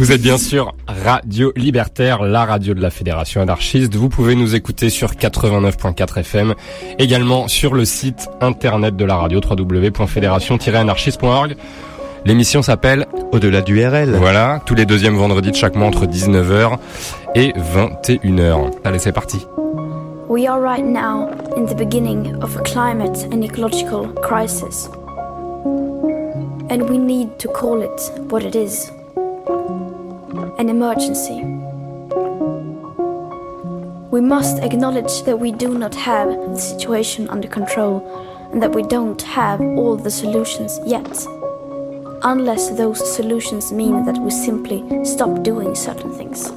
Vous êtes bien sûr Radio Libertaire, la radio de la Fédération anarchiste. Vous pouvez nous écouter sur 89.4 FM, également sur le site internet de la radio www.fédération-anarchiste.org. L'émission s'appelle Au-delà du RL. Voilà, tous les deuxièmes vendredis de chaque mois entre 19h et 21h. Allez, c'est parti. We are right now in the beginning of a climate and ecological crisis. And we need to call it what it is an emergency. We must acknowledge that we do not have the situation under control and that we don't have all the solutions yet. Unless those solutions mean that we simply stop doing certain things.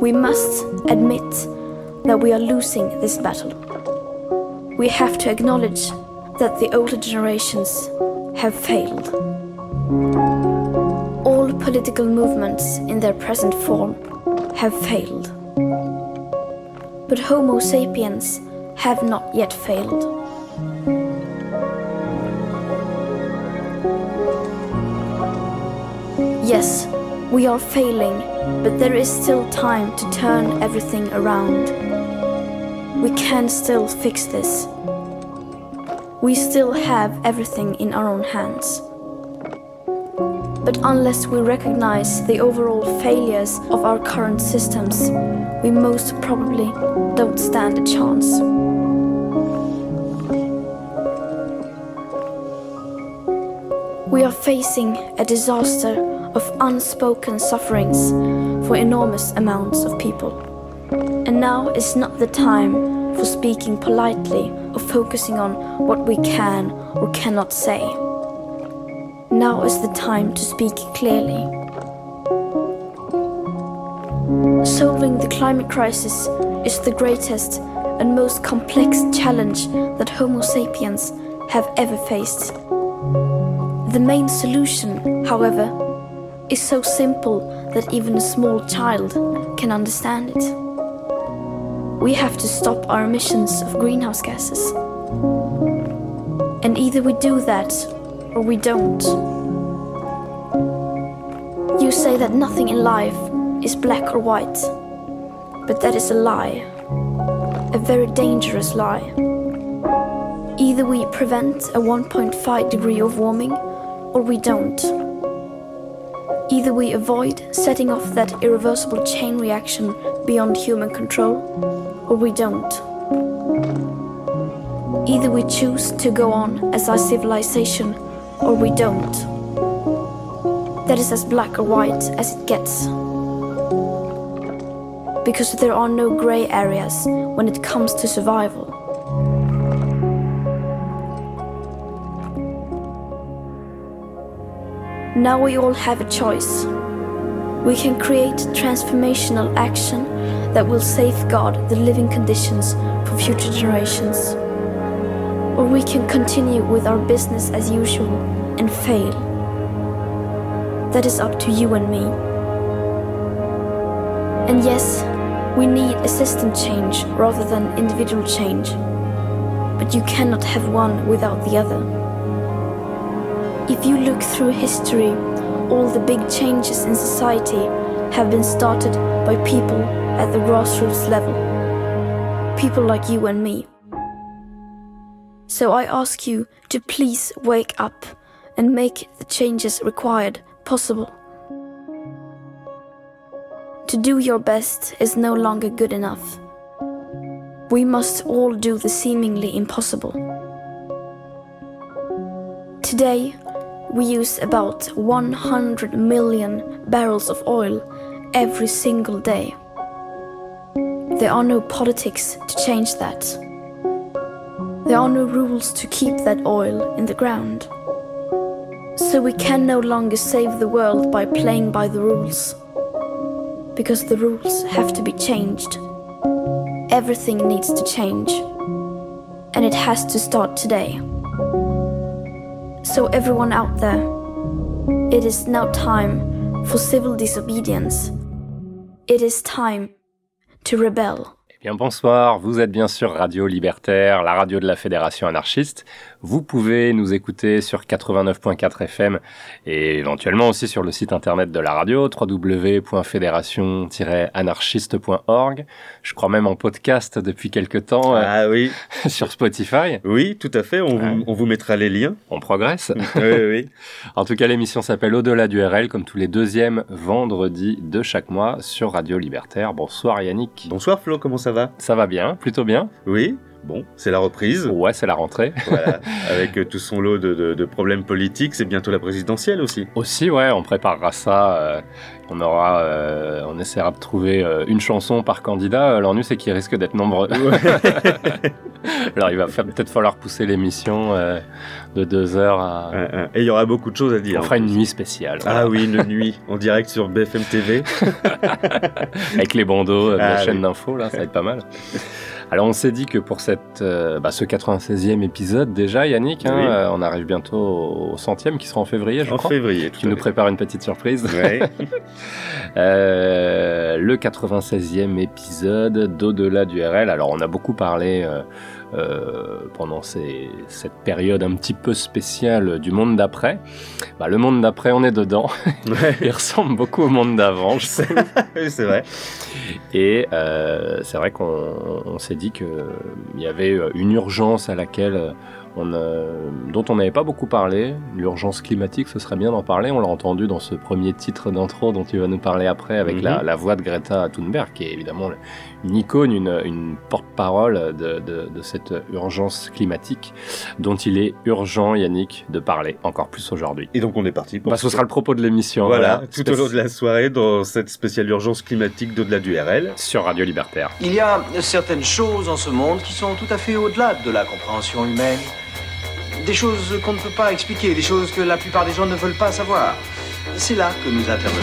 We must admit that we are losing this battle. We have to acknowledge that the older generations have failed. All political movements in their present form have failed. But Homo sapiens have not yet failed. Yes, we are failing, but there is still time to turn everything around. We can still fix this. We still have everything in our own hands. But unless we recognize the overall failures of our current systems, we most probably don't stand a chance. We are facing a disaster of unspoken sufferings for enormous amounts of people. And now is not the time for speaking politely or focusing on what we can or cannot say. Now is the time to speak clearly. Solving the climate crisis is the greatest and most complex challenge that Homo sapiens have ever faced. The main solution, however, is so simple that even a small child can understand it. We have to stop our emissions of greenhouse gases. And either we do that or we don't. You say that nothing in life is black or white, but that is a lie. A very dangerous lie. Either we prevent a 1.5 degree of warming or we don't. Either we avoid setting off that irreversible chain reaction beyond human control, or we don't. Either we choose to go on as our civilization, or we don't. That is as black or white as it gets. Because there are no grey areas when it comes to survival. Now we all have a choice. We can create transformational action that will safeguard the living conditions for future generations. Or we can continue with our business as usual and fail. That is up to you and me. And yes, we need a system change rather than individual change. But you cannot have one without the other. If you look through history, all the big changes in society have been started by people at the grassroots level. People like you and me. So I ask you to please wake up and make the changes required possible. To do your best is no longer good enough. We must all do the seemingly impossible. Today, we use about 100 million barrels of oil every single day. There are no politics to change that. There are no rules to keep that oil in the ground. So we can no longer save the world by playing by the rules. Because the rules have to be changed. Everything needs to change. And it has to start today. So, everyone out there, it is now time for civil disobedience. It is time to rebel. Bien bonsoir, vous êtes bien sûr Radio Libertaire, la radio de la Fédération anarchiste. Vous pouvez nous écouter sur 89.4 FM et éventuellement aussi sur le site internet de la radio www.fédération-anarchiste.org. Je crois même en podcast depuis quelque temps euh, ah, oui. sur Spotify. Oui, tout à fait. On, vous, on vous mettra les liens. On progresse. oui, oui. En tout cas, l'émission s'appelle Au-delà du RL, comme tous les deuxièmes vendredis de chaque mois sur Radio Libertaire. Bonsoir Yannick. Bonsoir Flo, comment ça va? Ça va bien, plutôt bien? Oui. Bon, c'est la reprise. Ouais, c'est la rentrée. voilà, avec euh, tout son lot de, problèmes politiques, c'est bientôt la présidentielle aussi. Aussi, ouais, on préparera ça. Euh, on aura, euh, on essaiera de trouver une chanson par candidat. L'ennui, c'est qu'il risque d'être nombreux. Alors, il va peut-être falloir pousser l'émission de deux heures à. Et il y aura beaucoup de choses à dire. On fera une nuit spéciale. Ah oui, une nuit en direct sur BFM TV. avec les bandeaux de la ah chaîne d'info, là, ça va être pas mal. Alors on s'est dit que pour cette, euh, bah, ce 96e épisode déjà, Yannick, hein, euh, on arrive bientôt au centième qui sera en février, je en crois. En février. Qui nous prépare une petite surprise. euh, le 96e épisode d'au-delà du RL. Alors on a beaucoup parlé euh, pendant cette période un petit peu spéciale du monde d'après. Bah, le monde d'après, on est dedans. Il ressemble beaucoup au monde d'avant, je sais. c'est vrai. Et euh, c'est vrai qu'on s'est dit qu'il y avait une urgence à laquelle on dont on n'avait pas beaucoup parlé. L'urgence climatique, ce serait bien d'en parler. On l'a entendu dans ce premier titre d'intro dont tu vas nous parler après avec la, mhm. la, voix de Greta Thunberg, qui est évidemment une icône, une, une porte-parole de, de, de, cette urgence climatique dont il est urgent, Yannick, de parler encore plus aujourd'hui. Et donc on est parti pour... Bah, ce sera le propos de l'émission. Voilà, tout au long de la soirée dans cette spéciale urgence climatique d'au-delà du RL. Sur Radio Libertaire. Il y a certaines choses en ce monde qui sont tout à fait au-delà de la compréhension humaine. Des choses qu'on ne peut pas expliquer, des choses que la plupart des gens ne veulent pas savoir. C'est là que nous intervenons.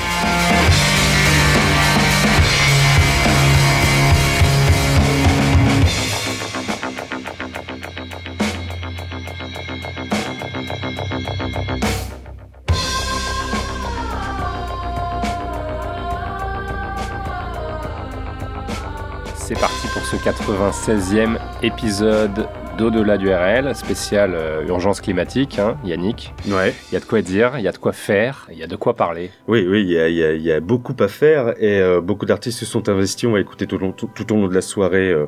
Ce 96e épisode d'au-delà du RL, spécial euh, urgence climatique, hein, Yannick. Ouais. Il y a de quoi dire, il y a de quoi faire, il y a de quoi parler. Oui, oui, il y a, y a, y a beaucoup à faire et euh, beaucoup d'artistes se sont investis. On va écouter tout, long, tout, au long de la soirée euh,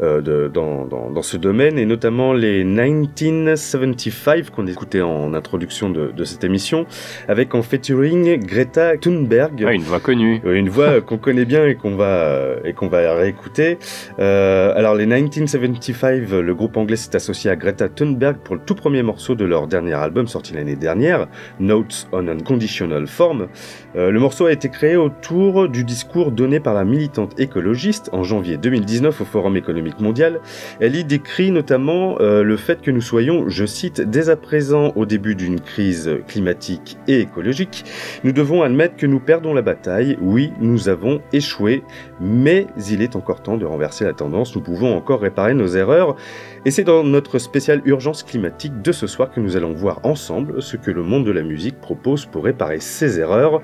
euh de, dans, dans, dans, ce domaine et notamment les 1975 qu'on écoutait en introduction de, de, cette émission avec en featuring Greta Thunberg. Ah, une voix connue. Une voix qu'on connaît bien et qu'on va, et qu'on va réécouter. alors les 1975, le groupe anglais s'est associé à Greta Thunberg pour le tout premier morceau de leur dernier album sorti l'année dernière, Notes on Unconditional Form. Euh, le morceau a été créé autour du discours donné par la militante écologiste en janvier 2019 au Forum économique mondial. Elle y décrit notamment euh, le fait que nous soyons, je cite, dès à présent au début d'une crise climatique et écologique. Nous devons admettre que nous perdons la bataille. Oui, nous avons échoué, mais il est encore temps de renverser la tendance. Nous pouvons encore réparer nos erreurs. Et c'est dans notre spéciale urgence climatique de ce soir que nous allons voir ensemble ce que le monde de la musique propose pour réparer ses erreurs,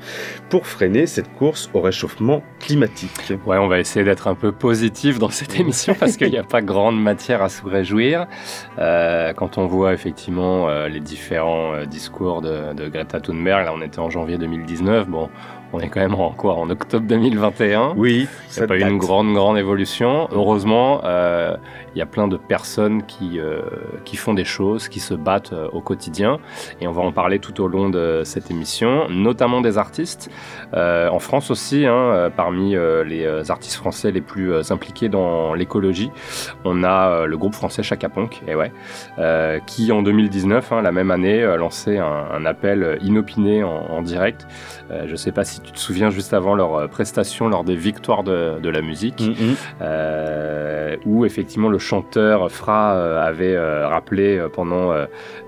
pour freiner cette course au réchauffement climatique. Ouais, on va essayer d'être un peu positif dans cette émission parce qu'il n'y a pas grande matière à se réjouir. Euh, quand on voit effectivement euh, les différents euh, discours de, de Greta Thunberg, là on était en janvier 2019, bon, on est quand même en quoi En octobre 2021. Oui. C'est pas eu une grande grande évolution. Heureusement, euh, il y a plein de personnes qui euh, qui font des choses, qui se battent euh, au quotidien, et on va en parler tout au long de cette émission, notamment des artistes en France aussi. Hein, parmi les artistes français les plus impliqués dans l'écologie, on a le groupe français Chaka Ponk, et ouais, qui en 2019, hein, la même année, a lancé un, un appel inopiné en, en direct. je sais pas si si tu te souviens juste avant leur euh, prestation lors des victoires de, de la musique, Mhm. euh, où effectivement le chanteur Fra euh, avait rappelé pendant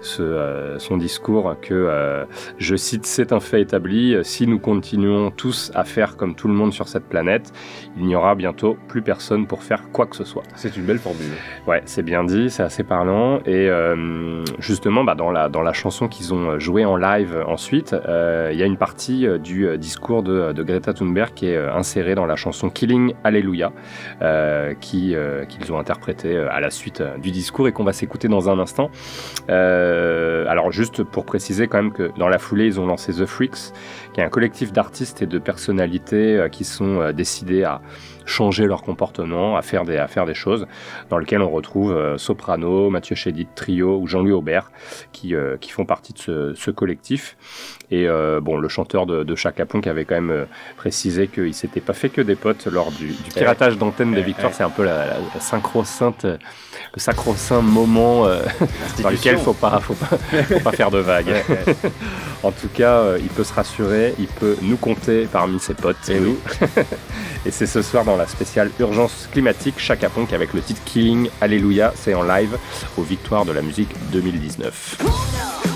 ce, son discours que, je cite, c'est un fait établi, si nous continuons tous à faire comme tout le monde sur cette planète, il n'y aura bientôt plus personne pour faire quoi que ce soit. C'est une belle formule. Ouais, c'est bien dit, c'est assez parlant. Et euh, justement, bah, dans, la, dans la chanson qu'ils ont jouée en live ensuite, euh, il y a une partie du euh, discours de, Greta Thunberg qui est euh, insérée dans la chanson Killing Hallelujah, euh, euh, qu'ils ont interprété à la suite du discours et qu'on va s'écouter dans un instant. Alors juste pour préciser quand même que dans la foulée, ils ont lancé The Freaks, qui est un collectif d'artistes et de personnalités qui sont décidés à changer leur comportement, à faire des, à faire des choses, dans lequel on retrouve euh, Soprano, Mathieu Chédid, Trio ou Jean-Louis Aubert, qui, euh, qui font partie de ce, ce collectif. Et euh, bon, le chanteur de, de Chaka Ponk avait quand même précisé qu'il s'était pas fait que des potes lors du, du piratage d'antenne des victoires. C'est un peu la, la, la synchro-sainte, euh, le sacro-saint moment euh, dans lequel faut pas, faut pas, faut pas faire de vagues. en tout cas, euh, il peut se rassurer, il peut nous compter parmi ses potes. Eh nous. Et c'est ce soir dans la spéciale Urgence climatique, Chaka Ponk avec le titre Killing Alléluia. C'est en live aux Victoires de la musique 2019.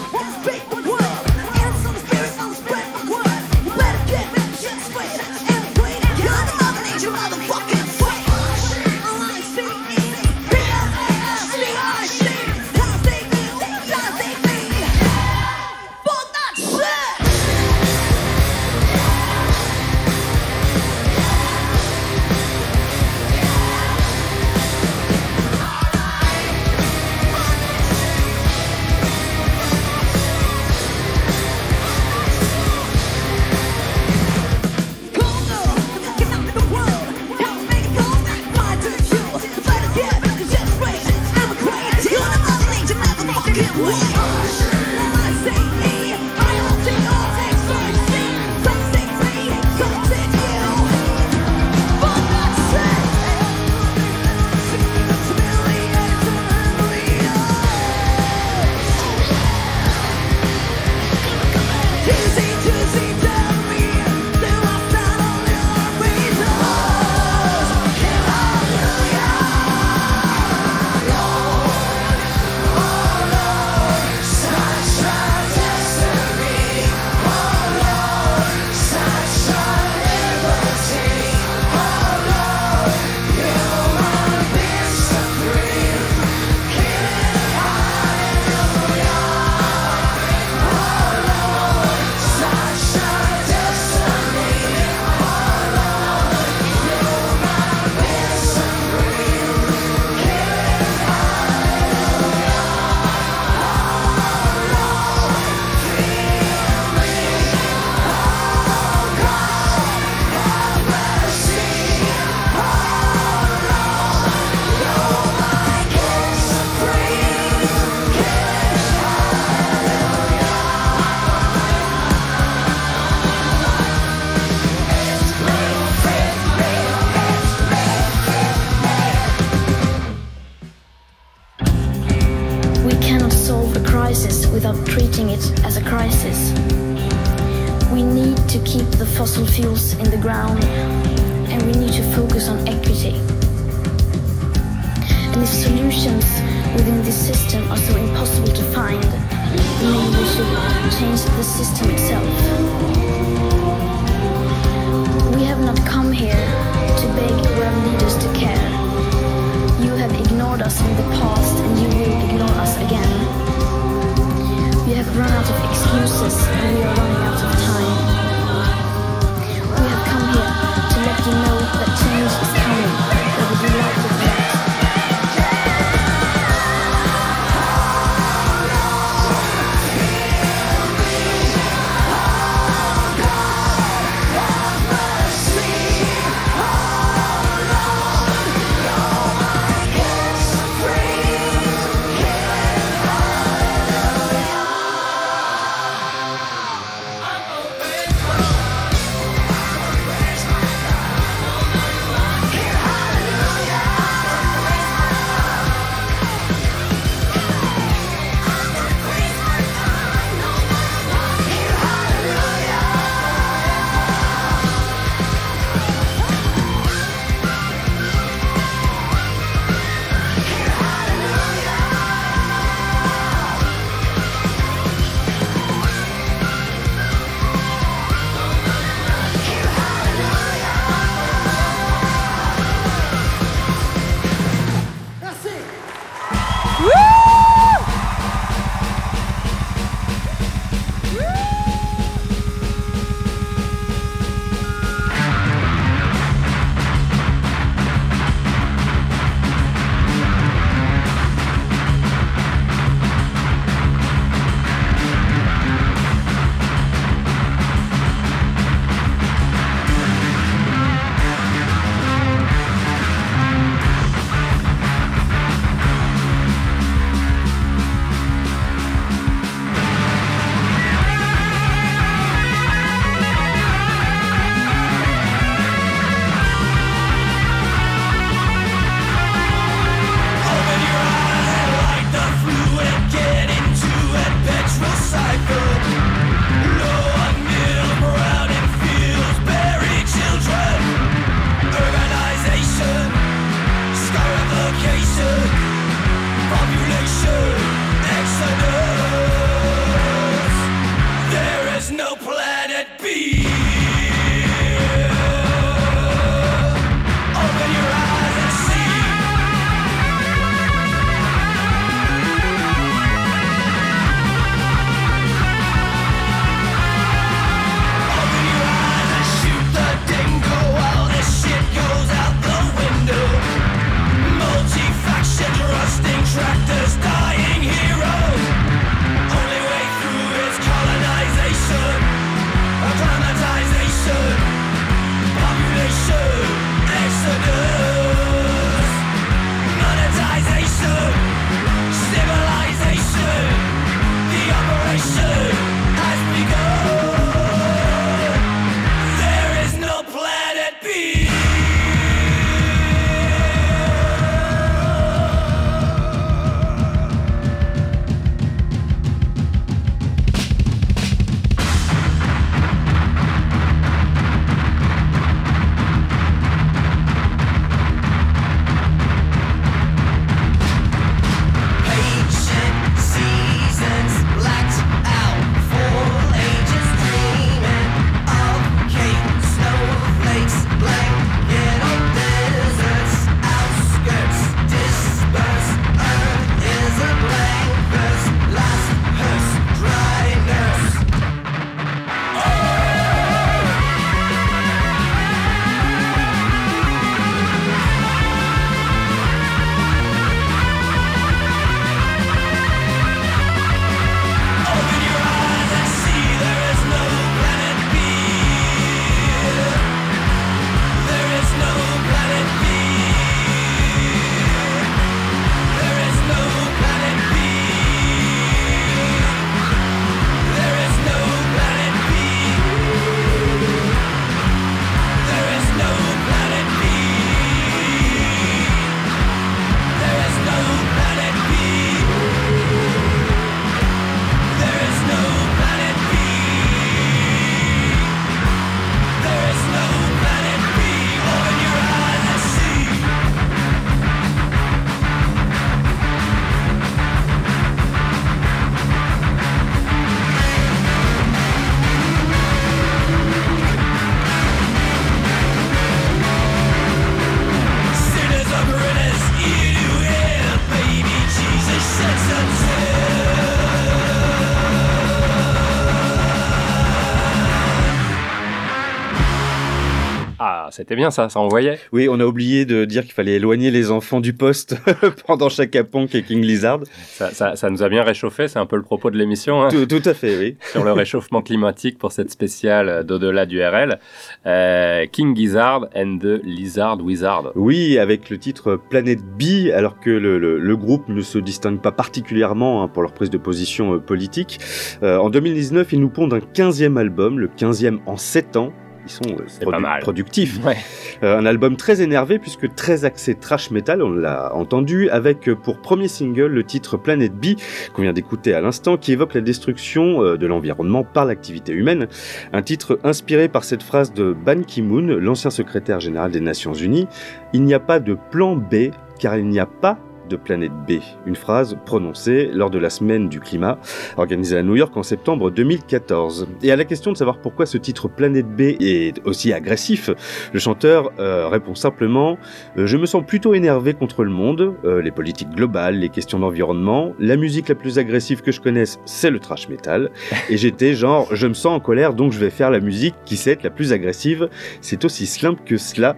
C'était bien ça, ça envoyait. Oui, on a oublié de dire qu'il fallait éloigner les enfants du poste pendant Chaka Ponk et King Lizard. Ça, ça, ça nous a bien réchauffé, c'est un peu le propos de l'émission. Hein, Tout, tout à fait, oui. sur le réchauffement climatique pour cette spéciale d'au-delà du RL. Euh, King Gizzard and the Lizard Wizard. Oui, avec le titre Planet B, alors que le, le- le groupe ne se distingue pas particulièrement hein, pour leur prise de position euh, politique. Euh, en 2019, ils nous pondent un 15e album, le 15e en 7 ans. Ils sont euh, C'est pas mal. productifs. Ouais. Euh, un album très énervé puisque très axé trash metal, on l'a entendu, avec euh, pour premier single le titre Planet B qu'on vient d'écouter à l'instant, qui évoque la destruction de l'environnement par l'activité humaine. Un titre inspiré par cette phrase de Ban Ki-moon, l'ancien secrétaire général des Nations Unies Il n'y a pas de plan B car il n'y a pas de planète B. Une phrase prononcée lors de la semaine du climat organisée à New York en septembre 2014. Et à la question de savoir pourquoi ce titre Planète B est aussi agressif, le chanteur euh, répond simplement euh, Je me sens plutôt énervé contre le monde, euh, les politiques globales, les questions d'environnement. La musique la plus agressive que je connaisse, c'est le trash metal. Et j'étais genre Je me sens en colère, donc je vais faire la musique qui sait être la plus agressive. C'est aussi simple que cela.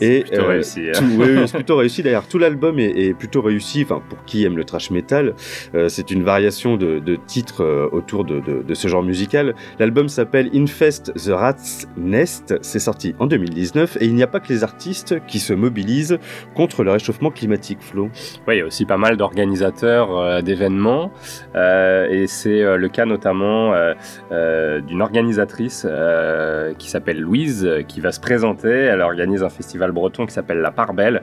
Et Plutôt réussi. hein. tout- oui, oui, c'est plutôt réussi. D'ailleurs, tout l'album est, est plutôt réussi. Pour qui aime le trash metal, euh, c'est une variation de, titres euh, autour de, ce genre musical. L'album s'appelle Infest the Rat's Nest. C'est sorti en 2019 et il n'y a pas que les artistes qui se mobilisent contre le réchauffement climatique, Flo. Oui, il y a aussi pas mal d'organisateurs euh, d'événements, et c'est le cas notamment d'une organisatrice qui s'appelle Louise, qui va se présenter. Elle organise un festival breton qui s'appelle La Part Belle,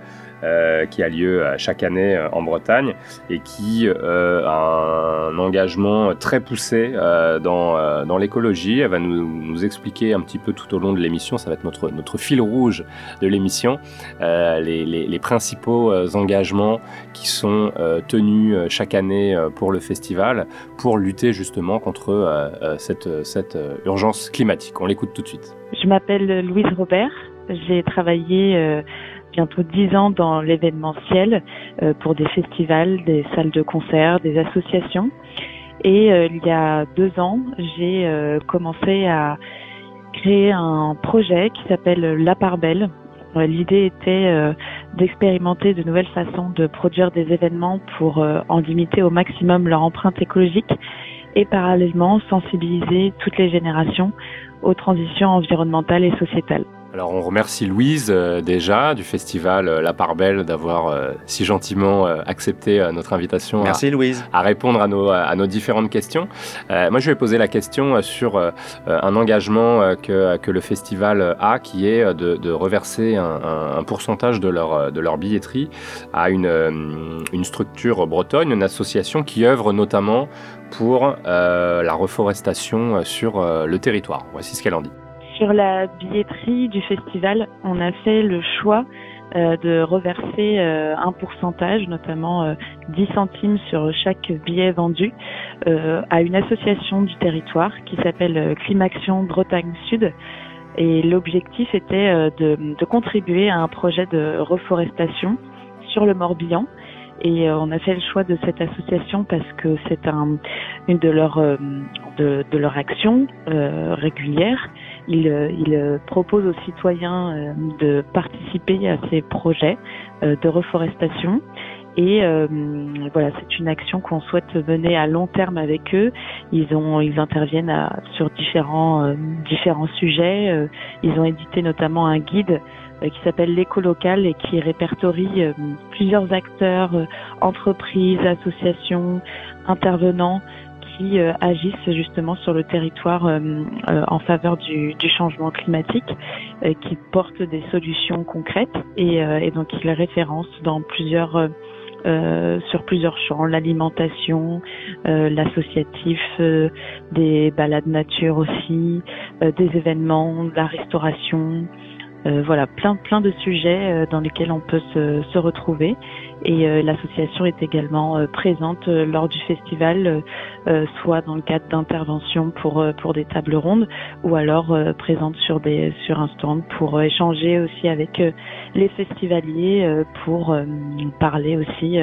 qui a lieu chaque année euh, en Bretagne, et qui euh, a un engagement très poussé euh, dans, dans l'écologie. Elle va nous, expliquer un petit peu tout au long de l'émission, ça va être notre, notre fil rouge de l'émission, les, les- principaux engagements qui sont tenus chaque année pour le festival pour lutter justement contre cette, cette urgence climatique. On l'écoute tout de suite. Je m'appelle Louise Robert. J'ai travaillé bientôt dix ans dans l'événementiel euh, pour des festivals, des salles de concert, des associations. Et euh, il y a deux ans, j'ai euh, commencé à créer un projet qui s'appelle La Part Belle. L'idée était d'expérimenter de nouvelles façons de produire des événements pour en limiter au maximum leur empreinte écologique et parallèlement sensibiliser toutes les générations aux transitions environnementales et sociétales. Alors on remercie Louise euh, déjà du festival euh, La Part Belle d'avoir euh, si gentiment euh, accepté euh, notre invitation à- Merci Louise. à répondre à nos, à nos différentes questions. Euh, moi, je vais poser la question sur un engagement euh, que, que le festival a, qui est de, de reverser un, un- un pourcentage de leur, de leur billetterie à une, une structure bretonne, une association qui œuvre notamment pour euh, la reforestation sur euh, le territoire. Voici ce qu'elle en dit. Sur la billetterie du festival, on a fait le choix euh, de reverser euh, un pourcentage, notamment euh, 10 centimes sur chaque billet vendu, euh, à une association du territoire qui s'appelle Climaction Bretagne Sud. Et l'objectif était de, contribuer à un projet de reforestation sur le Morbihan. Et on a fait le choix de cette association parce que c'est un, une de leurs de, de actions régulières. Il, euh, il euh, propose aux citoyens euh, de participer à ces projets de reforestation. Et euh, voilà, c'est une action qu'on souhaite mener à long terme avec eux. Ils ont, ils interviennent à- sur différents euh, différents sujets. Ils ont édité notamment un guide qui s'appelle l'éco local et qui répertorie plusieurs acteurs, entreprises, associations, intervenants qui euh, agissent justement sur le territoire euh, euh, en faveur du, du changement climatique, qui portent des solutions concrètes et, et donc il référence dans plusieurs euh, sur plusieurs champs, l'alimentation, euh, l'associatif, euh, des balades nature aussi, des événements, la restauration, voilà, plein plein de sujets dans lesquels on peut se, se retrouver. Et euh, l'association est également euh, présente euh, lors du festival, soit dans le cadre d'interventions pour pour des tables rondes, ou alors présente sur des sur un stand pour échanger aussi avec les festivaliers pour parler aussi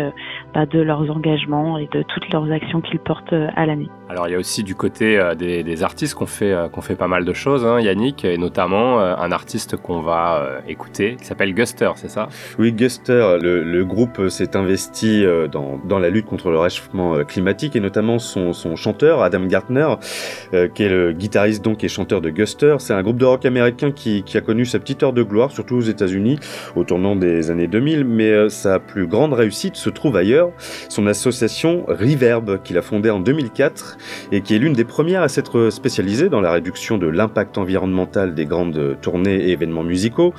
bah, de leurs engagements et de toutes leurs actions qu'ils portent à l'année. Alors il y a aussi du côté euh, des, artistes qu'on fait, euh, qu'on fait pas mal de choses, hein, Yannick, et notamment euh, un artiste qu'on va écouter qui s'appelle Guster, c'est ça? Oui, Guster, le, groupe s'est investi dans, dans, la lutte contre le réchauffement climatique et notamment son, son chanteur, Adam Gartner, qui est le guitariste donc et chanteur de Guster. C'est un groupe de rock américain qui, qui, a connu sa petite heure de gloire, surtout aux États-Unis, au tournant des années 2000, mais sa plus grande réussite se trouve ailleurs, son association Reverb, qu'il a fondée en 2004 et qui est l'une des premières à s'être spécialisée dans la réduction de l'impact environnemental des grandes tournées et événements musicaux.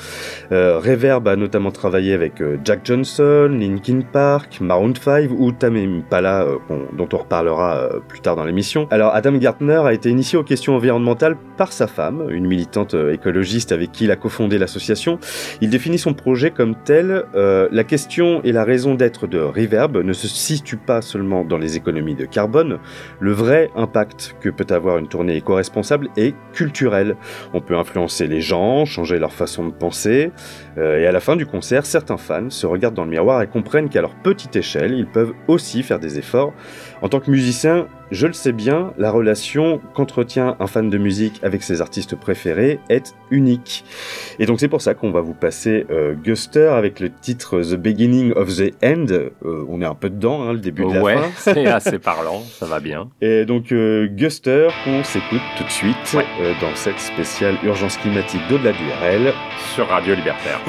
Euh, Reverb a notamment travaillé avec euh, Jack Johnson, Linkin Park, Maroon 5 ou Tame Impala, euh, dont on reparlera plus tard dans l'émission. Alors Adam Gartner a été initié aux questions environnementales par sa femme, une militante écologiste avec qui il a cofondé l'association. Il définit son projet comme tel la question et la raison d'être de Reverb ne se situe pas seulement dans les économies de carbone, le vrai impact que peut avoir une tournée éco-responsable est culturel. On peut influencer les gens, changer leur façon de penser, euh, et à la fin du concert, certains fans se regardent dans le miroir et comprennent qu'à leur petite échelle, ils peuvent aussi faire des efforts. En tant que musicien, je le sais bien, la relation qu'entretient un fan de musique avec ses artistes préférés est unique. Et donc c'est pour ça qu'on va vous passer euh, Guster avec le titre The Beginning of the End. Euh, on est un peu dedans, hein, le début de la ouais, fin. c'est assez parlant, ça va bien. Et donc euh, Guster qu'on s'écoute tout de suite dans cette spéciale urgence climatique d'au-delà du RL sur Radio Libertaire.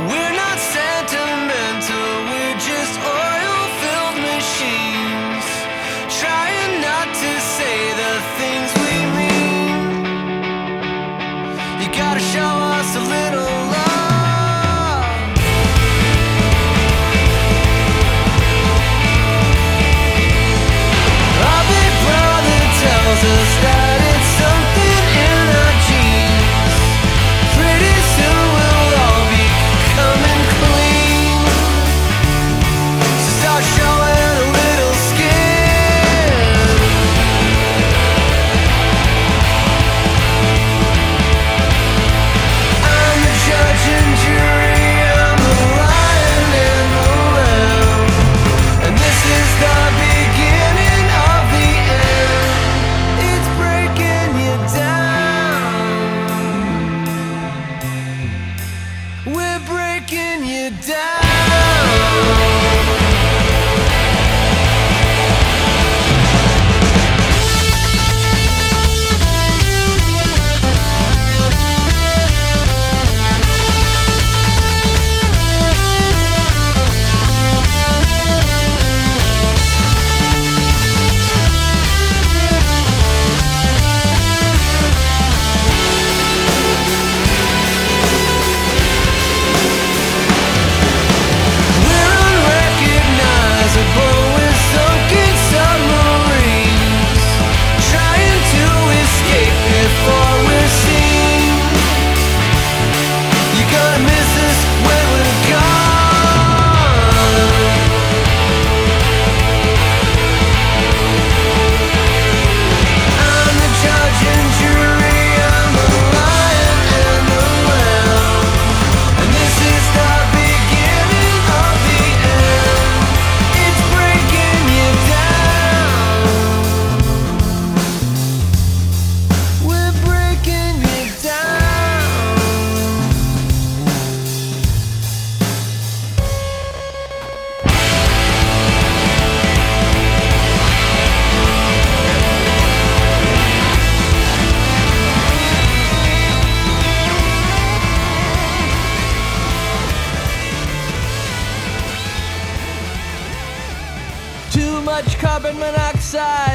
side.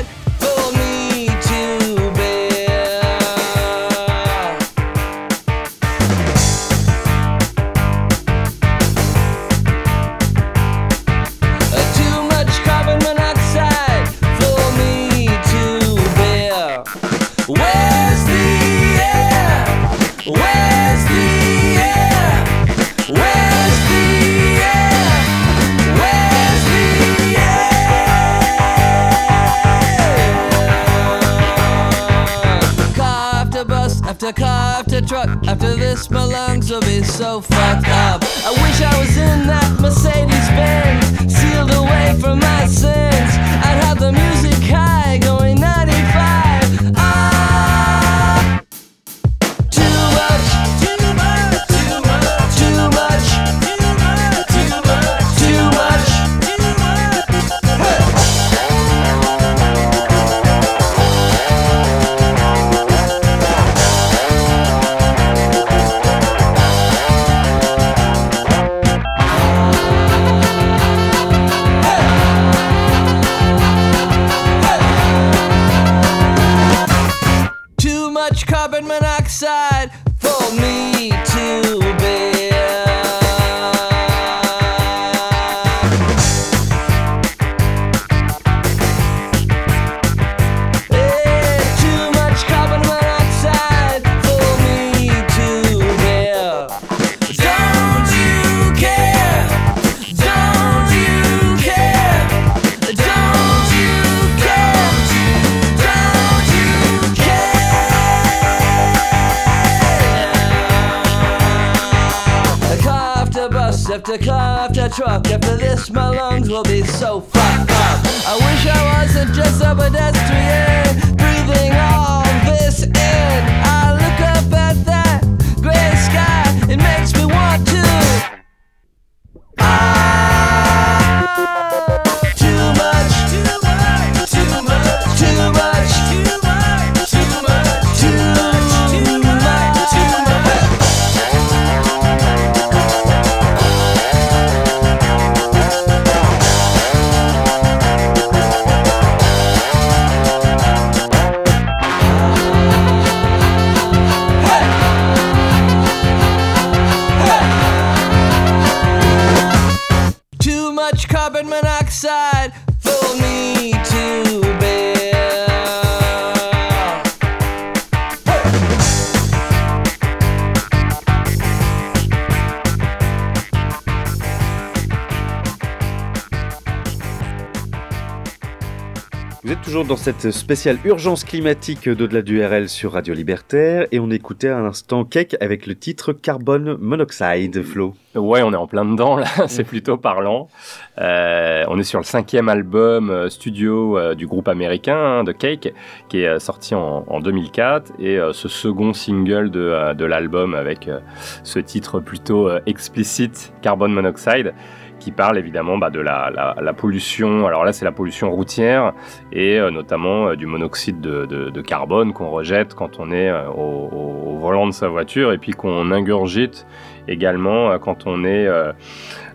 struck after this mother. Dans cette spéciale urgence climatique d'au-delà du RL sur Radio Libertaire. Et on écoutait à l'instant Cake avec le titre Carbon Monoxide, Flo. Ouais, on est en plein dedans là, c'est plutôt parlant. Euh, on est sur le cinquième album euh, studio euh, du groupe américain hein, de Cake, qui est euh, sorti en, en 2004, et ce second single de, de l'album avec ce titre plutôt explicite, Carbon Monoxide, parle évidemment bah, de la, pollution. Alors là, c'est la pollution routière et euh, notamment euh, du monoxyde de, carbone qu'on rejette quand on est euh, au, volant de sa voiture et puis qu'on ingurgite également quand on est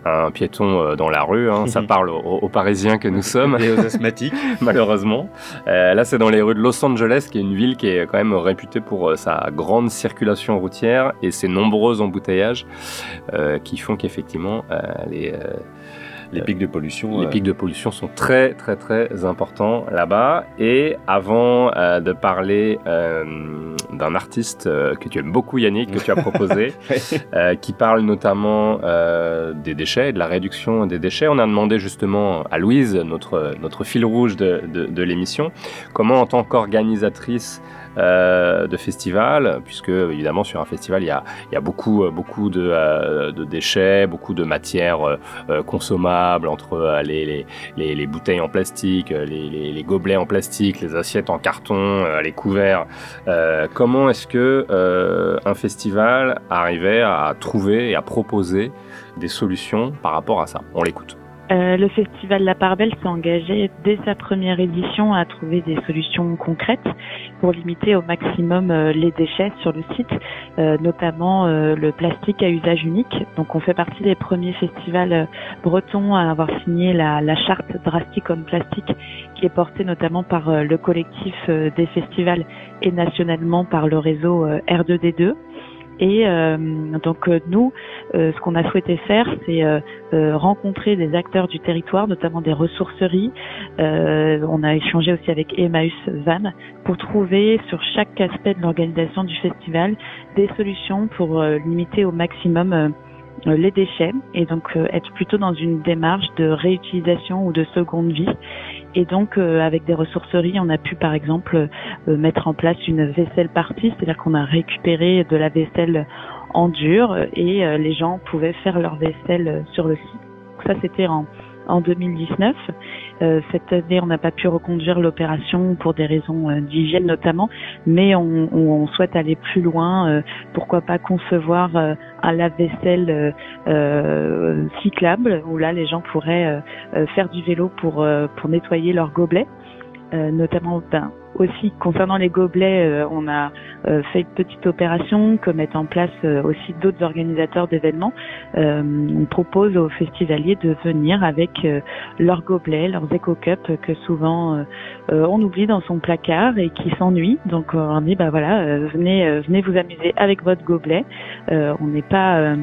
un piéton euh, dans la rue. hein. Ça parle aux, aux Parisiens que nous sommes Et aux asthmatiques. malheureusement. Euh, là, c'est dans les rues de Los Angeles, qui est une ville qui est quand même réputée pour euh, sa grande circulation routière et ses nombreux embouteillages euh, qui font qu'effectivement, euh, les, euh, Les pics de pollution. les euh, pics de pollution sont très, très, très importants là-bas. Et avant euh, de parler euh, d'un artiste que tu aimes beaucoup, Yannick, que tu as proposé, qui parle notamment des déchets, et de la réduction des déchets. On a demandé justement à Louise, notre, notre fil rouge de, de- de l'émission, comment en tant qu'organisatrice euh, de festival, puisque évidemment sur un festival il y a, il y a beaucoup, euh, beaucoup de, euh, de déchets, beaucoup de matières euh, consommables entre les, les, les, les bouteilles en plastique, les, gobelets en plastique, les assiettes en carton, les couverts. Comment est-ce que un festival arrivait à trouver et à proposer des solutions par rapport à ça? On l'écoute. Euh, le festival La Part Belle s'est engagé dès sa première édition à trouver des solutions concrètes pour limiter au maximum euh, les déchets sur le site, euh, notamment le plastique à usage unique. Donc on fait partie des premiers festivals bretons à avoir signé la, charte drastique comme plastique qui est portée notamment par le collectif des festivals et nationalement par le réseau euh, R2D2. Et euh, donc euh, nous, euh, ce qu'on a souhaité faire, c'est rencontrer des acteurs du territoire, notamment des ressourceries. On a échangé aussi avec Emmaüs Van pour trouver sur chaque aspect de l'organisation du festival des solutions pour limiter au maximum les déchets et donc être plutôt dans une démarche de réutilisation ou de seconde vie. Et donc euh, avec des ressourceries, on a pu par exemple euh, mettre en place une vaisselle partie, c'est-à-dire qu'on a récupéré de la vaisselle en dur et euh, les gens pouvaient faire leur vaisselle sur le site. Ça c'était en, en 2019. Euh, cette année, on n'a pas pu reconduire l'opération pour des raisons d'hygiène notamment, mais on, on- souhaite aller plus loin. euh, pourquoi pas concevoir un lave-vaisselle euh, euh, cyclable où là les gens pourraient euh, faire du vélo pour pour nettoyer leurs gobelets. Notamment ben, aussi concernant les gobelets, euh, on a euh, fait une petite opération que mettent en place euh, aussi d'autres organisateurs d'événements. on propose aux festivaliers de venir avec leurs gobelets, leurs éco cups que souvent on oublie dans son placard et qui s'ennuient. Donc on dit bah voilà, venez venez vous amuser avec votre gobelet. on n'est pas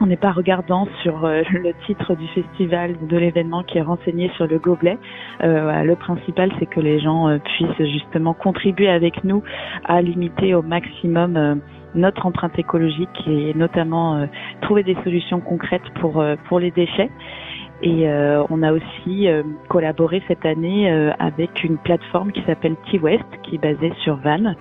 on n'est pas regardant sur euh, le titre du festival de l'événement qui est renseigné sur le gobelet. Euh, le principal, c'est que les gens euh, puissent justement contribuer avec nous à limiter au maximum notre empreinte écologique et notamment trouver des solutions concrètes pour pour les déchets. Et on a aussi collaboré cette année avec une plateforme qui s'appelle T-West, qui est basée sur Van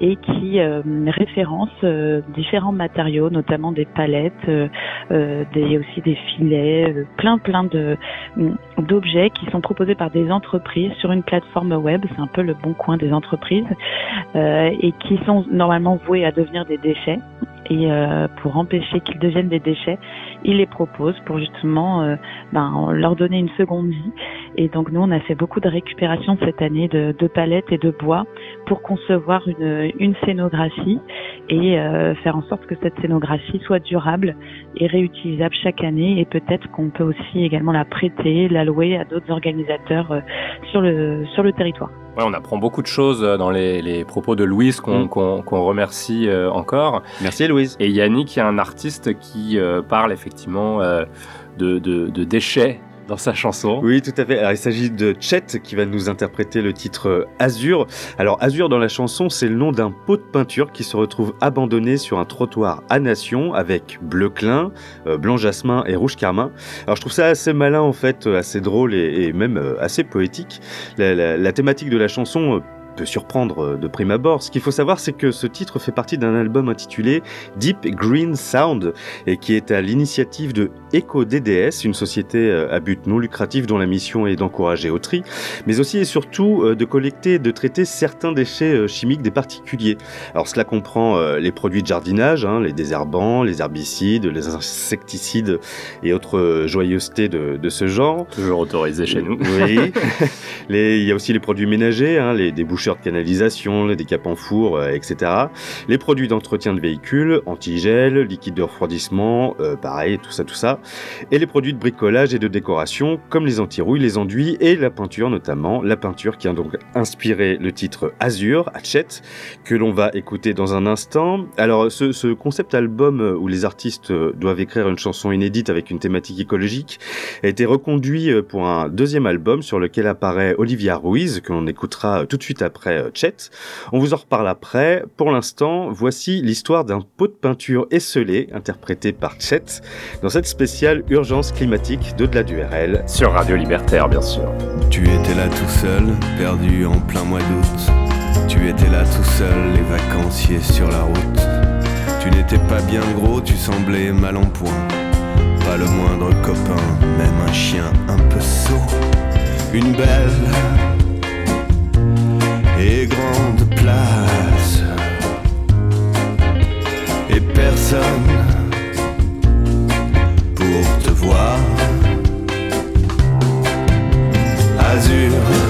et qui euh, référence euh, différents matériaux, notamment des palettes, euh, euh des, aussi des filets, euh, plein plein de d'objets qui sont proposés par des entreprises sur une plateforme web. C'est un peu le bon coin des entreprises et qui sont normalement voués à devenir des déchets. Et pour empêcher qu'ils deviennent des déchets, ils les proposent pour justement ben, leur donner une seconde vie. Et donc nous, on a fait beaucoup de récupération cette année de, de palettes et de bois pour concevoir une, une scénographie et euh, faire en sorte que cette scénographie soit durable et réutilisable chaque année et peut-être qu'on peut aussi également la prêter, la louer à d'autres organisateurs euh, sur le sur le territoire. Ouais, on apprend beaucoup de choses euh, dans les, les propos de Louise qu'on mm. remercie encore. Merci Louise. Et Yannick, qui est un artiste qui parle effectivement de, de, de déchets sa chanson. Oui, tout à fait. Alors, il s'agit de Chet qui va nous interpréter le titre euh, Azur. Alors, Azur dans la chanson, c'est le nom d'un pot de peinture qui se retrouve abandonné sur un trottoir à Nation avec bleu clin, euh, blanc jasmin et rouge carmin. Alors, je trouve ça assez malin en fait, euh, assez drôle et, même assez poétique. La thématique de la chanson surprendre euh, de prime abord. Ce qu'il faut savoir, c'est que ce titre fait partie d'un album intitulé Deep Green Sound et qui est à l'initiative de Eco DDS, une société euh, à but non lucratif dont la mission est d'encourager au tri, mais aussi et surtout euh, de collecter et de traiter certains déchets chimiques des particuliers. Alors cela comprend les produits de jardinage, hein, les désherbants, les herbicides, les insecticides et autres joyeusetés de, de ce genre. Toujours autorisé chez nous. Oui. les, il y a aussi les produits ménagers, hein, les de canalisation, les décapes en four, euh, etc. Les produits d'entretien de véhicules, antigel, liquide de refroidissement, euh, pareil, tout ça, tout ça. Et les produits de bricolage et de décoration, comme les antirouilles, les enduits et la peinture notamment. La peinture qui a donc inspiré le titre Azur, Hatchet, que l'on va écouter dans un instant. Alors, ce, ce concept album où les artistes doivent écrire une chanson inédite avec une thématique écologique a été reconduit pour un deuxième album sur lequel apparaît Olivia Ruiz, que l'on écoutera tout de suite après après euh, Chet. On vous en reparle après. Pour l'instant, voici l'histoire d'un pot de peinture esselé interprété par Chet dans cette spéciale urgence climatique de-delà du RL. Sur Radio Libertaire, bien sûr. Tu étais là tout seul, perdu en plein mois d'août. Tu étais là tout seul, les vacanciers sur la route. Tu n'étais pas bien gros, tu semblais mal en point. Pas le moindre copain, même un chien un peu sot. Une belle et grande place. Et personne pour te voir. Azur,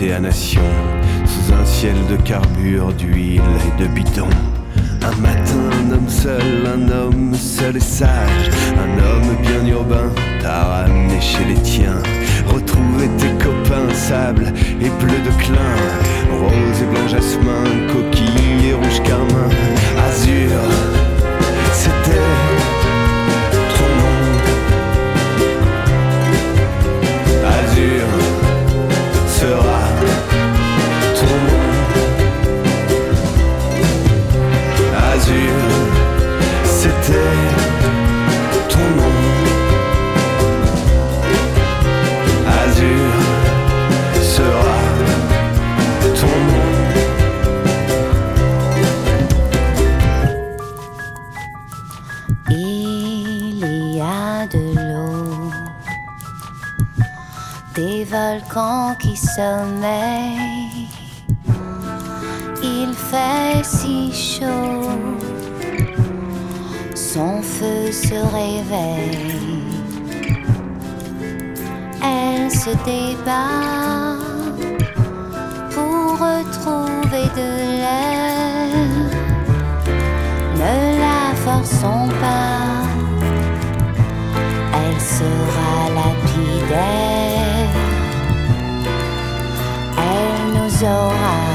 à nation, sous un ciel de carbure, d'huile et de bidon. Un matin, un homme seul, un homme seul et sage, un homme bien urbain, t'a ramené chez les tiens. Retrouver tes copains, sable et bleu de clin, rose et blanc jasmin, coquille et rouge carmin, azur. C'était des volcans qui sommeillent. Il fait si chaud, son feu se réveille. Elle se débat pour retrouver de l'air. Ne la forçons pas, elle sera lapidaire. Elle nous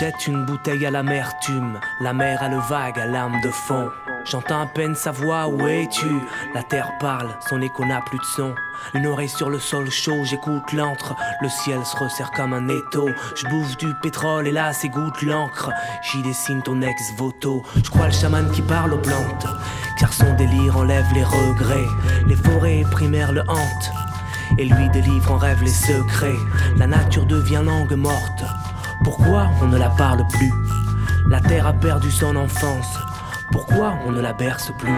jette une bouteille à l'amertume, la mer a le vague à l'âme de fond. J'entends à peine sa voix, où es-tu? La terre parle, son écho n'a plus de son. Une oreille sur le sol chaud, j'écoute l'antre. Le ciel se resserre comme un étau. Je bouffe du pétrole et là s'égoutte l'encre. J'y dessine ton ex-voto. Je crois le chaman qui parle aux plantes. Car son délire enlève les regrets. Les forêts primaires le hantent. Et lui délivre en rêve les secrets. La nature devient langue morte. Pourquoi on ne la parle plus? La terre a perdu son enfance. Pourquoi on ne la berce plus?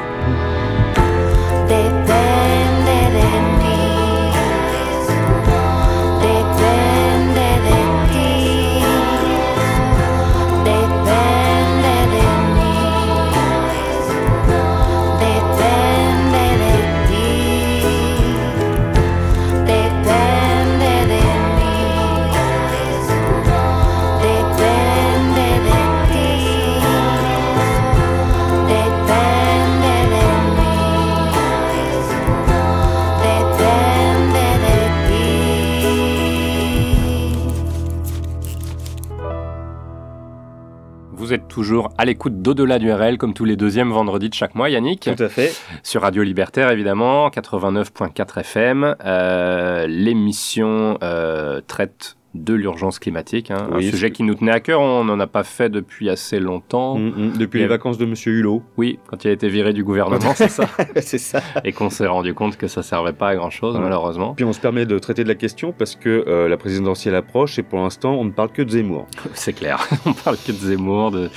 Toujours à l'écoute d'Au-delà du RL, comme tous les deuxièmes vendredis de chaque mois, Yannick. Tout à fait. Sur Radio Libertaire, évidemment, 89.4 FM. Euh, L'émission euh, traite de l'urgence climatique, hein, Oui, un sujet qui nous tenait à cœur. On n'en a pas fait depuis assez longtemps. Mm, mm, Depuis les vacances de Monsieur Hulot. Oui, quand il a été viré du gouvernement, c'est ça. c'est ça. Et qu'on s'est rendu compte que ça servait pas à grand chose, Ouais. malheureusement. Puis on se permet de traiter de la question parce que euh, la présidentielle approche et pour l'instant on ne parle que de Zemmour. C'est clair. On parle que de Zemmour, de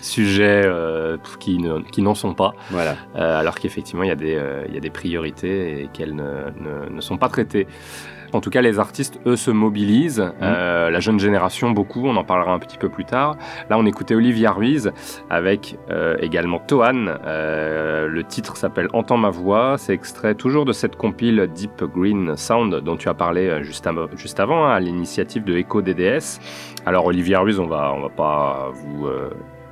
sujets euh, qui ne- qui n'en sont pas. Voilà. Euh, alors qu'effectivement, il y, a des, y a des priorités et qu'elles ne, ne- ne sont pas traitées. En tout cas, les artistes, eux, se mobilisent. Euh, la jeune génération, beaucoup, on en parlera un petit peu plus tard. Là, on écoutait Olivia Ruiz avec euh, également Toan. Euh, le titre s'appelle Entends ma voix. C'est extrait toujours de cette compile Deep Green Sound dont tu as parlé juste, av- juste avant, hein, à l'initiative de Echo DDS. Alors, Olivia Ruiz, on va, on va pas vous.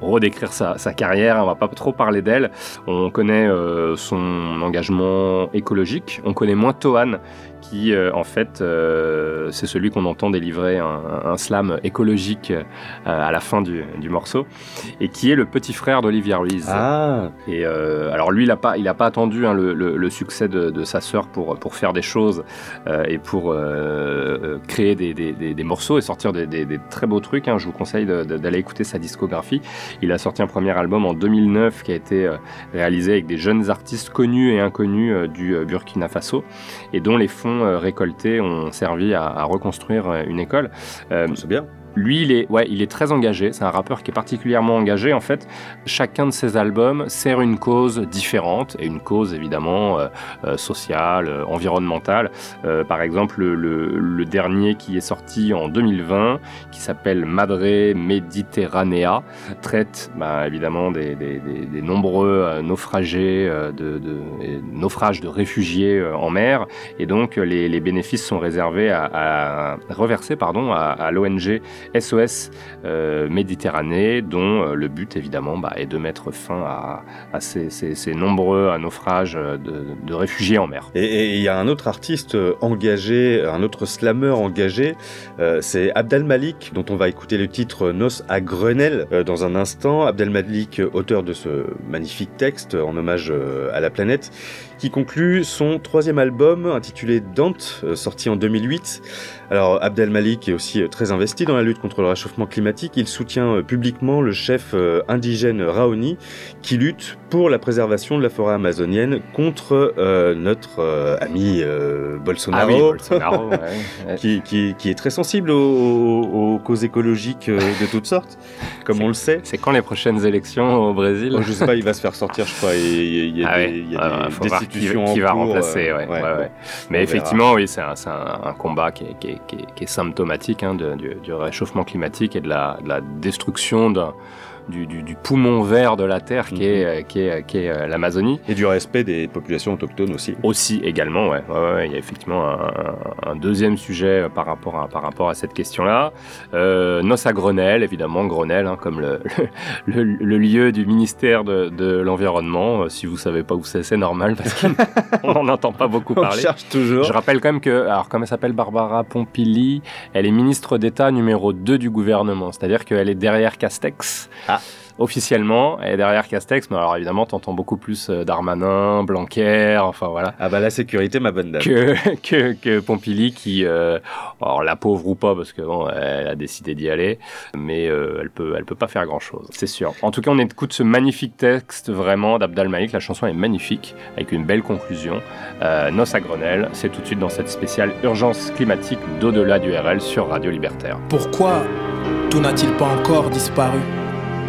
redécrire sa, sa carrière, on va pas trop parler d'elle. On connaît euh, son engagement écologique, on connaît moins Toan, qui euh, en fait euh, c'est celui qu'on entend délivrer un, un slam écologique euh, à la fin du, du morceau, et qui est le petit frère d'Olivia Ruiz. Ah, Et alors lui, il n'a pas, il a pas attendu hein, le, le- le succès de, de sa sœur pour, pour faire des choses et pour créer des, des- des- des morceaux et sortir des, très beaux trucs. hein. Je vous conseille d'aller écouter sa discographie. Il a sorti un premier album en 2009 qui a été réalisé avec des jeunes artistes connus et inconnus du Burkina Faso et dont les fonds euh, récoltés ont servi à, reconstruire euh, une école. Euh, c'est bien. Lui, il est, ouais, il est très engagé. C'est un rappeur qui est particulièrement engagé. En fait, chacun de ses albums sert une cause différente et une cause évidemment euh, euh, sociale, euh, environnementale. Par exemple, le, dernier qui est sorti en 2020, qui s'appelle Madre Mediterranea, traite bah, évidemment des, nombreux naufragés, de, de- naufrages de réfugiés en mer. Et donc, les, bénéfices sont réservés à, reversés pardon, à l'ONG SOS euh, Méditerranée, dont euh, le but évidemment bah, est de mettre fin à, ces, nombreux naufrages euh, de, réfugiés en mer. Et- il y a un autre artiste engagé, un autre slammer engagé, c'est Abdel Malik, dont on va écouter le titre Nos à Grenelle dans un instant. Abdel Malik, auteur de ce magnifique texte en hommage à la planète, qui conclut son troisième album intitulé Dante, euh, sorti en 2008. Alors Abdel Malik est aussi euh, très investi dans la lutte contre le réchauffement climatique. Il soutient euh, publiquement le chef indigène Raoni, qui lutte pour la préservation de la forêt amazonienne contre euh, notre euh, ami euh, Bolsonaro, Ah oui, Bolsonaro, ouais, ouais. qui, qui- qui est très sensible aux, aux- aux causes écologiques de toutes sortes, comme on le sait. C'est quand les prochaines élections au Brésil? Oh, je sais pas, il va se faire sortir, je crois. Il y a, Ah des, ouais, il y a ouais, des qui, va cours, remplacer. euh, ouais, ouais, ouais. Mais effectivement, oui, c'est un, c'est un- un combat qui est, qui est- qui est- qui est symptomatique hein, de- du, du réchauffement climatique et de la, de la destruction d'un- du, du- du poumon vert de la Terre qui est, euh, qui est, qui est, euh, l'Amazonie. Et du respect des populations autochtones aussi. Aussi également, ouais. Ouais, ouais, ouais, il y a effectivement un, deuxième sujet euh, par rapport à, par rapport à cette question-là. Euh, Nos à Grenelle, évidemment, Grenelle, hein, comme le, le, le lieu du ministère de, de l'Environnement. Euh, si vous savez pas où c'est, c'est normal parce qu'on n'en entend pas beaucoup On parler. cherche toujours. Je rappelle quand même que, alors comme elle s'appelle Barbara Pompili, elle est ministre d'État numéro 2 du gouvernement, c'est-à-dire qu'elle est derrière Castex. Officiellement, elle est derrière Castex, mais alors évidemment, t'entends beaucoup plus euh, Darmanin, Blanquer, enfin voilà, Ah bah la sécurité, ma bonne dame. que, que, que Pompili qui, euh, alors la pauvre ou pas, parce que bon, elle a décidé d'y aller, mais euh, elle peut, elle peut pas faire grand chose, c'est sûr. En tout cas, on écoute ce magnifique texte vraiment d'Abdal Malik. La chanson est magnifique, avec une belle conclusion. Euh, Nos à Grenelle, c'est tout de suite dans cette spéciale urgence climatique d'au-delà du RL sur Radio Libertaire. Pourquoi tout n'a-t-il pas encore disparu?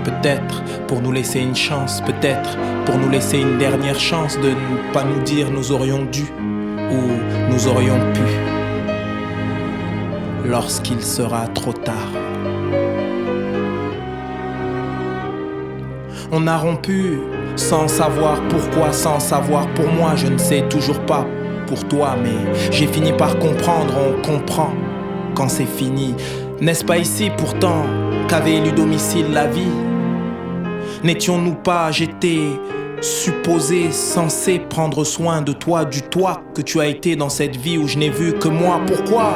Peut-être pour nous laisser une chance, peut-être pour nous laisser une dernière chance de ne pas nous dire nous aurions dû ou nous aurions pu lorsqu'il sera trop tard. On a rompu sans savoir pourquoi, sans savoir pour moi, je ne sais toujours pas pour toi, mais j'ai fini par comprendre, on comprend quand c'est fini. N'est-ce pas ici pourtant qu'avait élu domicile la vie? N'étions-nous pas, j'étais supposé, censé prendre soin de toi, du toi que tu as été dans cette vie où je n'ai vu que moi? Pourquoi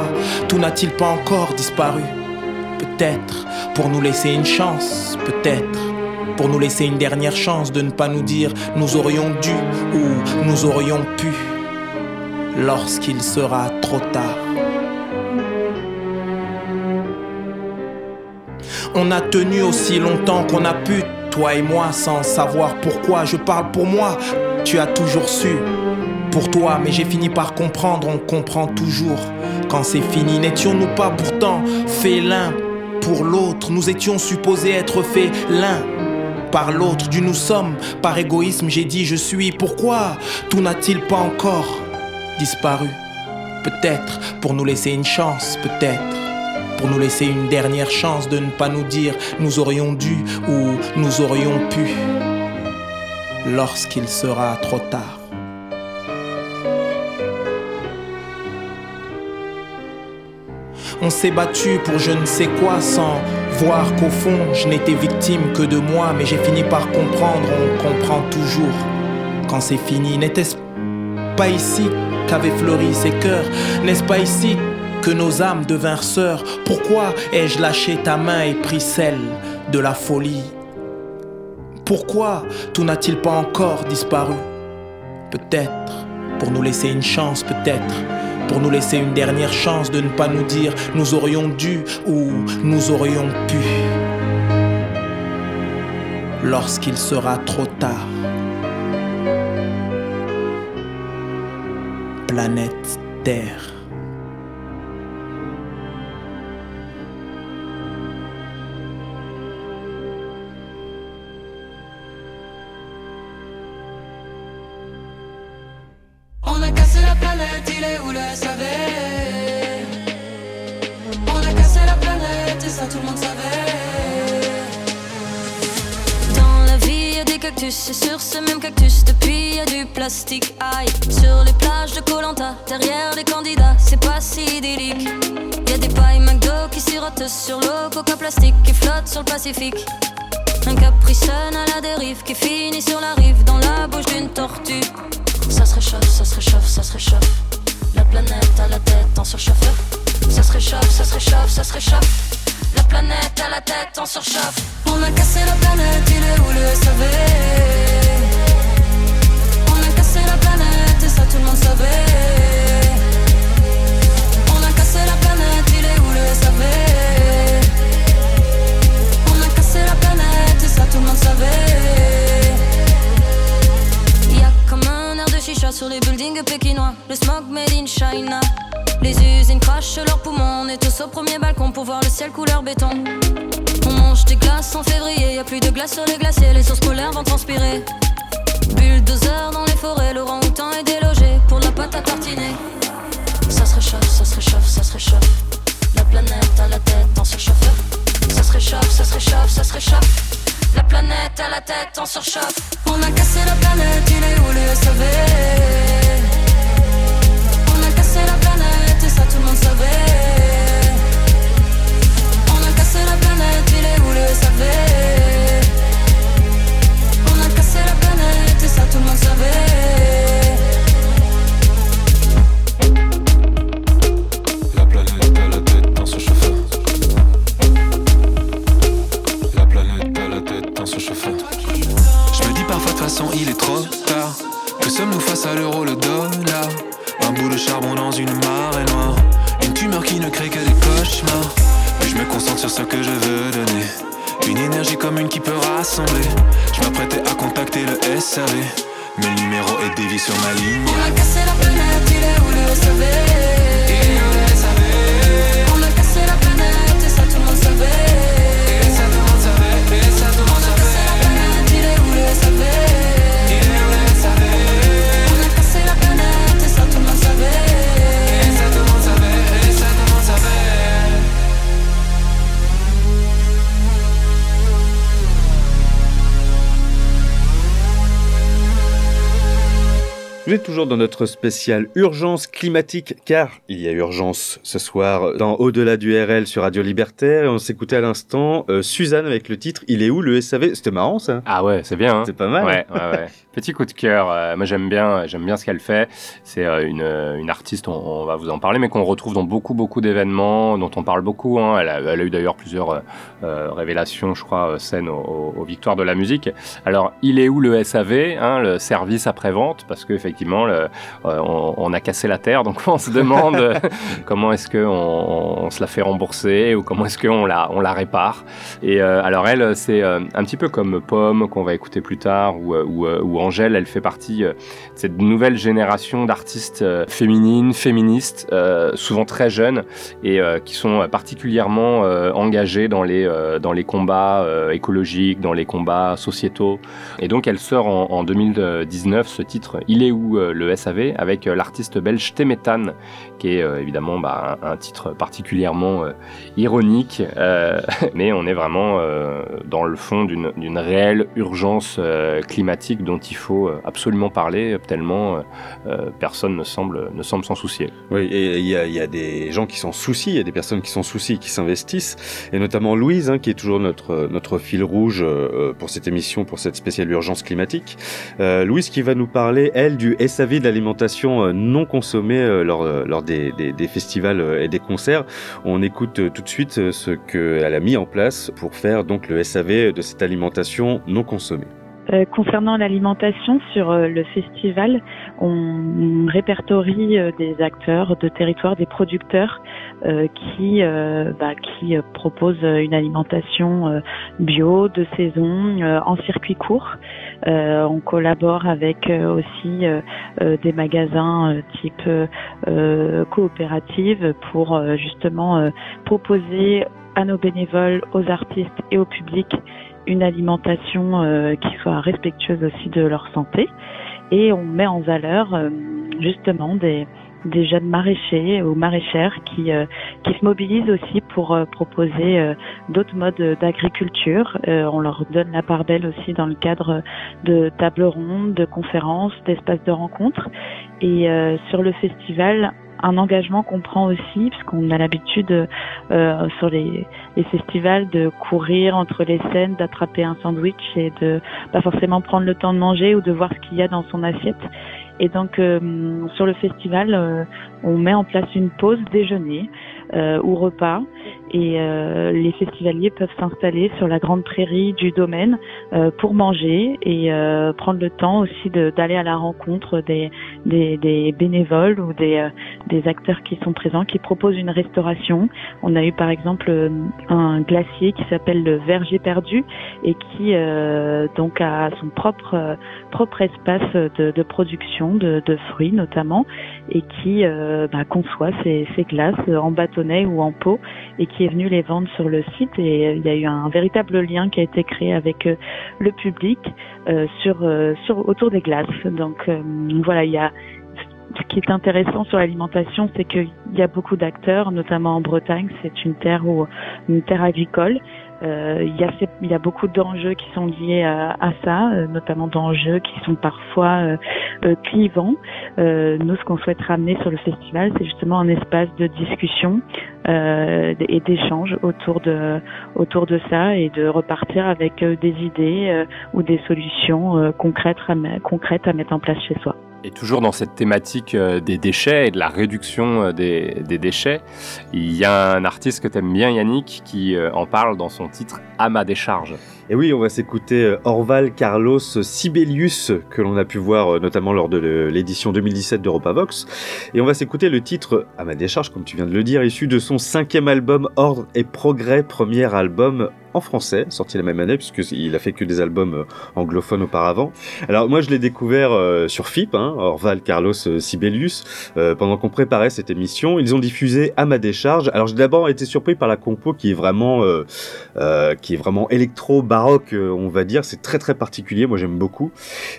tout n'a-t-il pas encore disparu? Peut-être pour nous laisser une chance, peut-être pour nous laisser une dernière chance de ne pas nous dire nous aurions dû ou nous aurions pu lorsqu'il sera trop tard. On a tenu aussi longtemps qu'on a pu, toi et moi, sans savoir pourquoi. Je parle pour moi, tu as toujours su. Pour toi, mais j'ai fini par comprendre, on comprend toujours. Quand c'est fini, n'étions-nous pas pourtant faits l'un pour l'autre? Nous étions supposés être faits l'un par l'autre. Du nous sommes, par égoïsme, j'ai dit je suis. Pourquoi tout n'a-t-il pas encore disparu? Peut-être pour nous laisser une chance, peut-être pour nous laisser une dernière chance de ne pas nous dire nous aurions dû ou nous aurions pu lorsqu'il sera trop tard. On s'est battu pour je ne sais quoi sans voir qu'au fond je n'étais victime que de moi, mais j'ai fini par comprendre, on comprend toujours quand c'est fini. N'était-ce pas ici qu'avaient fleuri ces cœurs? N'est-ce pas ici que nos âmes devinrent sœurs Pourquoi ai-je lâché ta main et pris celle de la folie? Pourquoi tout n'a-t-il pas encore disparu? Peut-être pour nous laisser une chance, peut-être pour nous laisser une dernière chance de ne pas nous dire nous aurions dû ou nous aurions pu. Lorsqu'il sera trop tard. Planète Terre. Sur les plages de Colanta, derrière les candidats, c'est pas si idyllique. Y a des pailles McDo qui sirotent sur l'eau, coca plastique qui flotte sur le Pacifique. Un capricène à la dérive qui finit sur la rive dans la bouche d'une tortue. Ça se réchauffe, ça se réchauffe, ça se réchauffe. La planète à la tête en surchauffeur. Ça se réchauffe, ça se réchauffe, ça se réchauffe. La planète à la tête en surchauffe. On a cassé la planète, il est où le SAV cassé la planète et ça tout le monde savait On a cassé la planète, il est où le SAV On a cassé la planète et ça tout le monde savait Y a comme un air de chicha sur les buildings pékinois. Le smog made in China. Les usines crachent leurs poumons. On est tous au premier balcon pour voir le ciel couleur béton. On mange des glaces en février. Y a plus de glace sur les glaciers. Les ours polaires vont transpirer. Bulldozer dans les forêts. Laurent Houtan est délogé pour la pâte à tartiner. Ça se réchauffe, ça se réchauffe, ça se réchauffe. La planète à la tête en surchauffeur. Ça se réchauffe, ça se réchauffe, ça se réchauffe. La planète à la tête en surchauffe. On a cassé la planète, il est où le SAV On a cassé la planète et ça tout le monde savait On a cassé la planète, il est où le SAV ça tout le monde savait toujours dans notre spécial urgence climatique, car il y a urgence ce soir dans Au-delà du RL sur Radio Libertaire. Et on s'écoutait à l'instant euh, Suzanne avec le titre Il est où le SAV C'était marrant ça. Ah ouais, c'est bien. Hein C'est pas mal. Ouais, ouais, ouais. Petit coup de cœur. euh, moi, j'aime bien, j'aime bien ce qu'elle fait. C'est euh, une, une artiste, on, on va vous en parler, mais qu'on retrouve dans beaucoup, beaucoup d'événements, dont on parle beaucoup. Hein. Elle, a, elle a eu d'ailleurs plusieurs euh, révélations, je crois, euh, scènes aux, Victoires de la musique. Alors, il est où le SAV, hein, le service après-vente? Parce qu'effectivement, euh, on, on a cassé la terre, donc on se demande comment est-ce qu'on on se la fait rembourser ou comment est-ce qu'on la, on la répare? Et alors elle, c'est un petit peu comme Pomme qu'on va écouter plus tard ou, ou, ou Angèle, elle fait partie de cette nouvelle génération d'artistes féminines, féministes, souvent très jeunes et qui sont particulièrement engagées dans les, euh, dans les combats euh, écologiques, dans les combats sociétaux. Et donc elle sort en, en 2019 ce titre Il est où euh, le SAV avec l'artiste belge Temetan qui est évidemment bah, un, titre particulièrement ironique, mais on est vraiment dans le fond d'une réelle urgence climatique dont il faut absolument parler, tellement personne ne semble, ne semble s'en soucier. Oui, et il y y a des gens qui s'en soucient, il y a des personnes qui s'en soucient qui s'investissent, et notamment Hein, qui est toujours notre, notre fil rouge euh, pour cette émission, pour cette spéciale urgence climatique. Euh, Louise qui va nous parler, elle, du SAV de l'alimentation euh, non consommée euh, lors, euh, des, festivals euh, et des concerts. On écoute euh, tout de suite euh, ce qu'elle a mis en place pour faire donc le SAV de cette alimentation non consommée. Euh, concernant l'alimentation sur euh, le festival, on répertorie euh, des acteurs de territoire, des producteurs euh, qui euh, bah, qui euh, proposent euh, une alimentation euh, bio de saison euh, en circuit court. Euh, on collabore avec euh, aussi euh, euh, des magasins euh, type euh, euh, coopérative pour euh, justement euh, proposer à nos bénévoles, aux artistes et au public une alimentation euh, qui soit respectueuse aussi de leur santé. Et on met en valeur euh, justement des, des jeunes maraîchers ou maraîchères qui, euh, qui se mobilisent aussi pour euh, proposer euh, d'autres modes d'agriculture. On leur donne la part belle aussi dans le cadre de tables rondes, de conférences, d'espaces de rencontres. Et sur le festival, un engagement qu'on prend aussi, parce qu'on a l'habitude euh, sur les, les festivals de courir entre les scènes, d'attraper un sandwich et de pas forcément prendre le temps de manger ou de voir ce qu'il y a dans son assiette. Et donc euh, sur le festival, euh, on met en place une pause déjeuner euh, ou repas et euh, les festivaliers peuvent s'installer sur la grande prairie du domaine euh, pour manger et euh, prendre le temps aussi d'aller à la rencontre des, des, des bénévoles ou des, euh, des acteurs qui sont présents, qui proposent une restauration. On a eu par exemple un glacier qui s'appelle le Verger perdu et qui euh, donc a son propre euh, propre espace de, de production de, de fruits notamment et qui bah, conçoit ses, ses glaces en bâtonnet ou en pot et qui est venu les vendre sur le site et euh, il y a eu un véritable lien qui a été créé avec euh, le public euh, sur, sur autour des glaces. Donc voilà, il y a ce qui est intéressant sur l'alimentation, c'est qu'il y a beaucoup d'acteurs, notamment en Bretagne, c'est une terre où, une terre agricole. Euh, il, y y a beaucoup d'enjeux qui sont liés à, à ça, euh, notamment d'enjeux qui sont parfois euh, clivants. Nous, ce qu'on souhaite ramener sur le festival, c'est justement un espace de discussion et d'échange autour de autour de ça et de repartir avec des idées ou des solutions concrètes, concrètes à mettre en place chez soi. Et toujours dans cette thématique euh, des déchets et de la réduction euh, des, déchets, il y a un artiste que t'aimes bien Yannick qui euh, en parle dans son titre À ma décharge. Et oui, on va s'écouter euh, Orval Carlos Sibelius, que l'on a pu voir euh, notamment lors de l'édition 2017 d'Europavox. Et on va s'écouter le titre, à ma décharge, comme tu viens de le dire, issu de son cinquième album Ordre et Progrès, premier album en français, sorti la même année, puisqu'il a fait que des albums euh, anglophones auparavant. Alors moi, je l'ai découvert sur FIP, hein, Orval Carlos Sibelius, pendant qu'on préparait cette émission. Ils ont diffusé à ma décharge. Alors j'ai d'abord été surpris par la compo qui est vraiment, euh, qui est vraiment électro baroque, euh, on va dire. C'est très très particulier. Moi, j'aime beaucoup.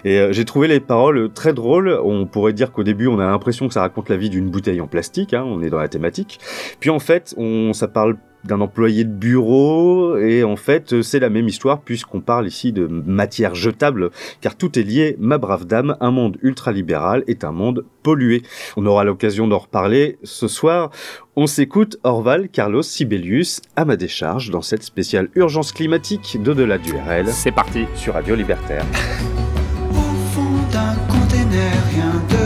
Et euh, j'ai trouvé les paroles très drôles. On pourrait dire qu'au début, on a l'impression que ça raconte la vie d'une bouteille en plastique. Hein, on est dans la thématique. Puis en fait, on, ça parle d'un employé de bureau et en fait euh, c'est la même histoire puisqu'on parle ici de matière jetable car tout est lié ma brave dame. Un monde ultralibéral est un monde pollué. On aura l'occasion d'en reparler ce soir. On s'écoute Orval Carlos Sibelius à ma décharge dans cette spéciale urgence climatique d'au-delà du RL c'est parti. Sur Radio Libertaire. Au fond d'un container, rien de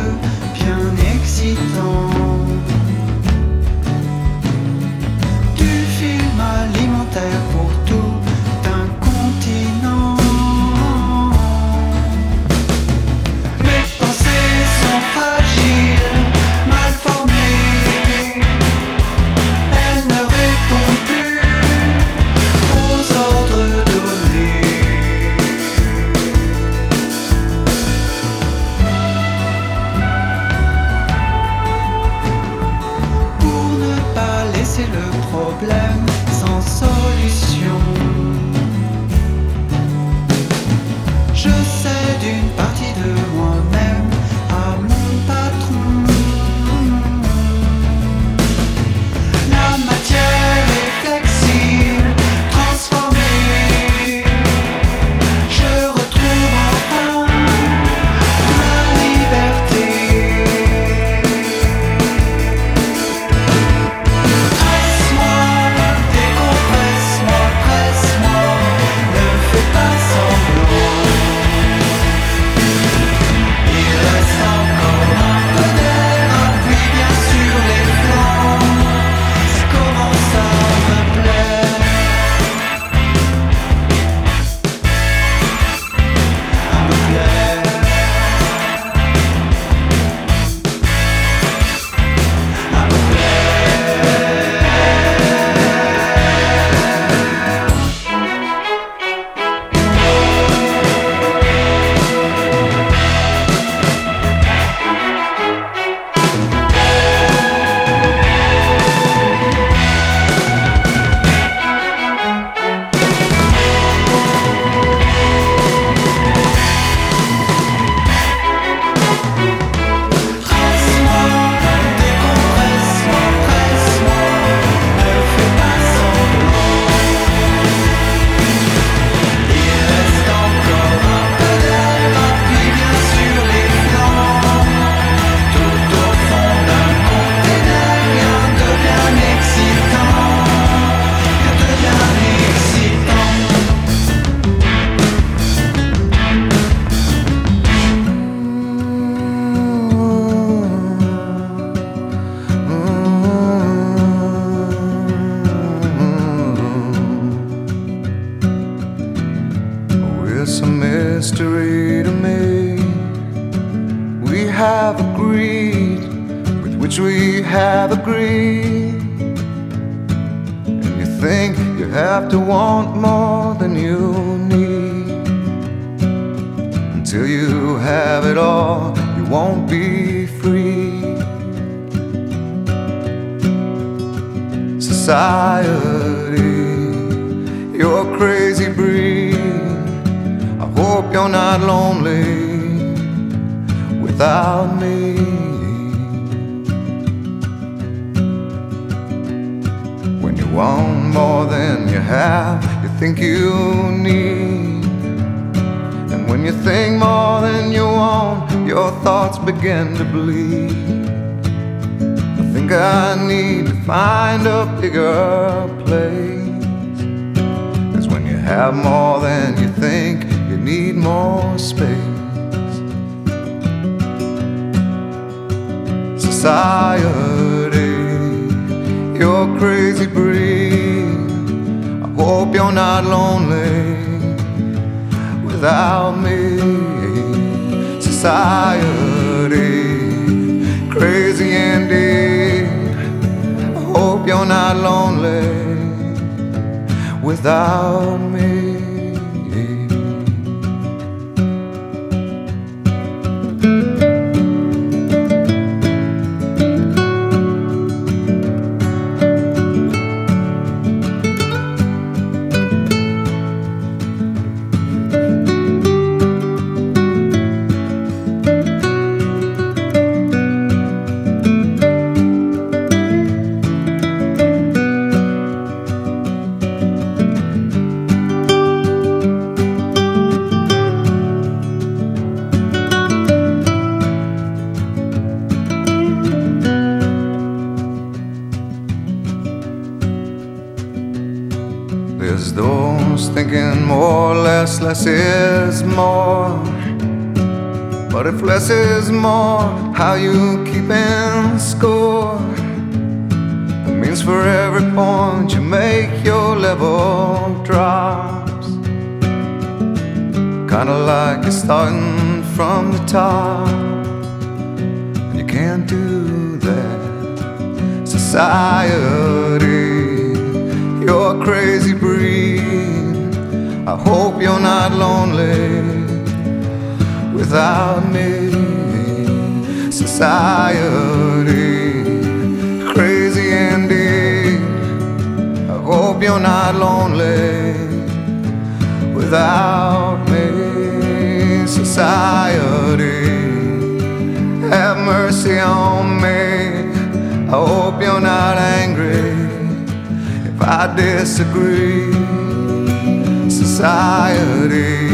Society,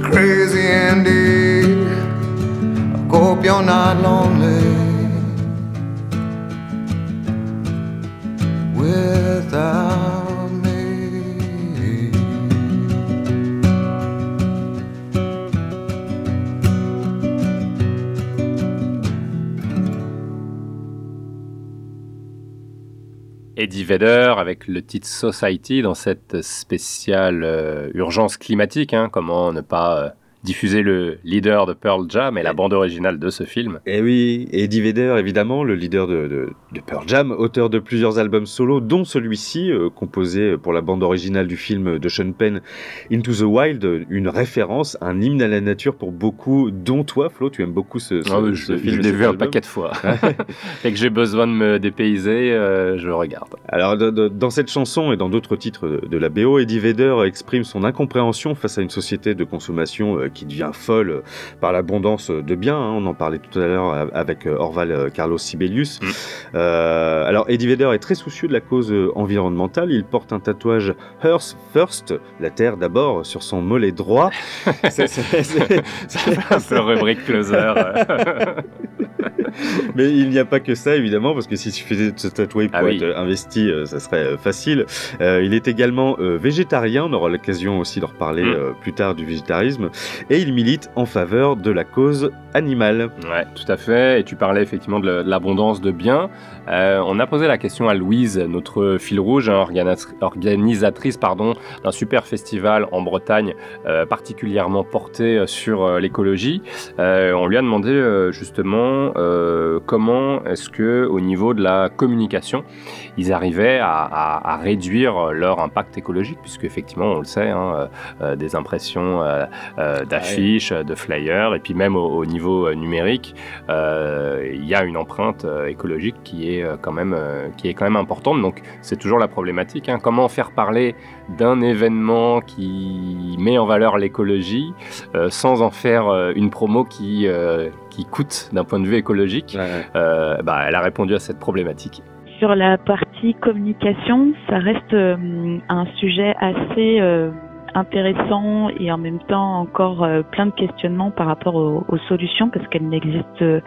crazy indeed. I hope you're not lonely Eddie Vedder avec le titre Society dans cette spéciale euh, urgence climatique. hein, comment ne pas diffuser le leader de Pearl Jam et la bande originale de ce film. Et oui, Eddie Vedder, évidemment, le leader de, de- de Pearl Jam, auteur de plusieurs albums solo, dont celui-ci, euh, composé pour la bande originale du film de Sean Penn, Into the Wild, une référence, un hymne à la nature pour beaucoup, dont toi, Flo, tu aimes beaucoup ce, ce, oui, ce je film. je et l'ai vu un paquet de fois. Dès que j'ai besoin de me dépayser, euh, je le regarde. Alors, de- dans cette chanson et dans d'autres titres de, de la BO, Eddie Vedder exprime son incompréhension face à une société de consommation euh, qui devient folle euh, par l'abondance de biens. hein. on en parlait tout à l'heure avec euh, Orval euh, Carlos Sibelius. Euh, alors, Eddie Vedder est très soucieux de la cause environnementale. Il porte un tatouage Earth First, la terre d'abord, sur son mollet droit. C'est- un peu rubrique closer. Mais il n'y a pas que ça, évidemment, parce que si tu faisais de se tatouer pour Ah oui. être investi, euh, ça serait euh, facile. Euh, il est également végétarien, on aura l'occasion aussi de reparler Mm. plus tard du végétarisme, et il milite en faveur de la cause animale. Ouais, tout à fait. Et tu parlais effectivement de l'abondance de biens. Euh, on a posé la question à Louise, notre fil rouge, hein, organis- organisatrice d'un super festival en Bretagne, euh, particulièrement porté euh, sur l'écologie. On lui a demandé justement comment est-ce que, au niveau de la communication, ils arrivaient à, à- à réduire leur impact écologique, puisque effectivement, on le sait, hein, euh, euh, des impressions euh, euh, d'affiches, de flyers, et puis même au, au niveau numérique, il y a une empreinte écologique qui est quand même qui est quand même importante. Donc c'est toujours la problématique. hein. Comment faire parler d'un événement qui met en valeur l'écologie sans en faire une promo qui qui coûte d'un point de vue écologique? Bah, Elle a répondu à cette problématique. Sur la partie communication, ça reste euh, un sujet assez euh, intéressant et en même temps encore euh, plein de questionnements par rapport aux, aux solutions parce qu'elles n'existent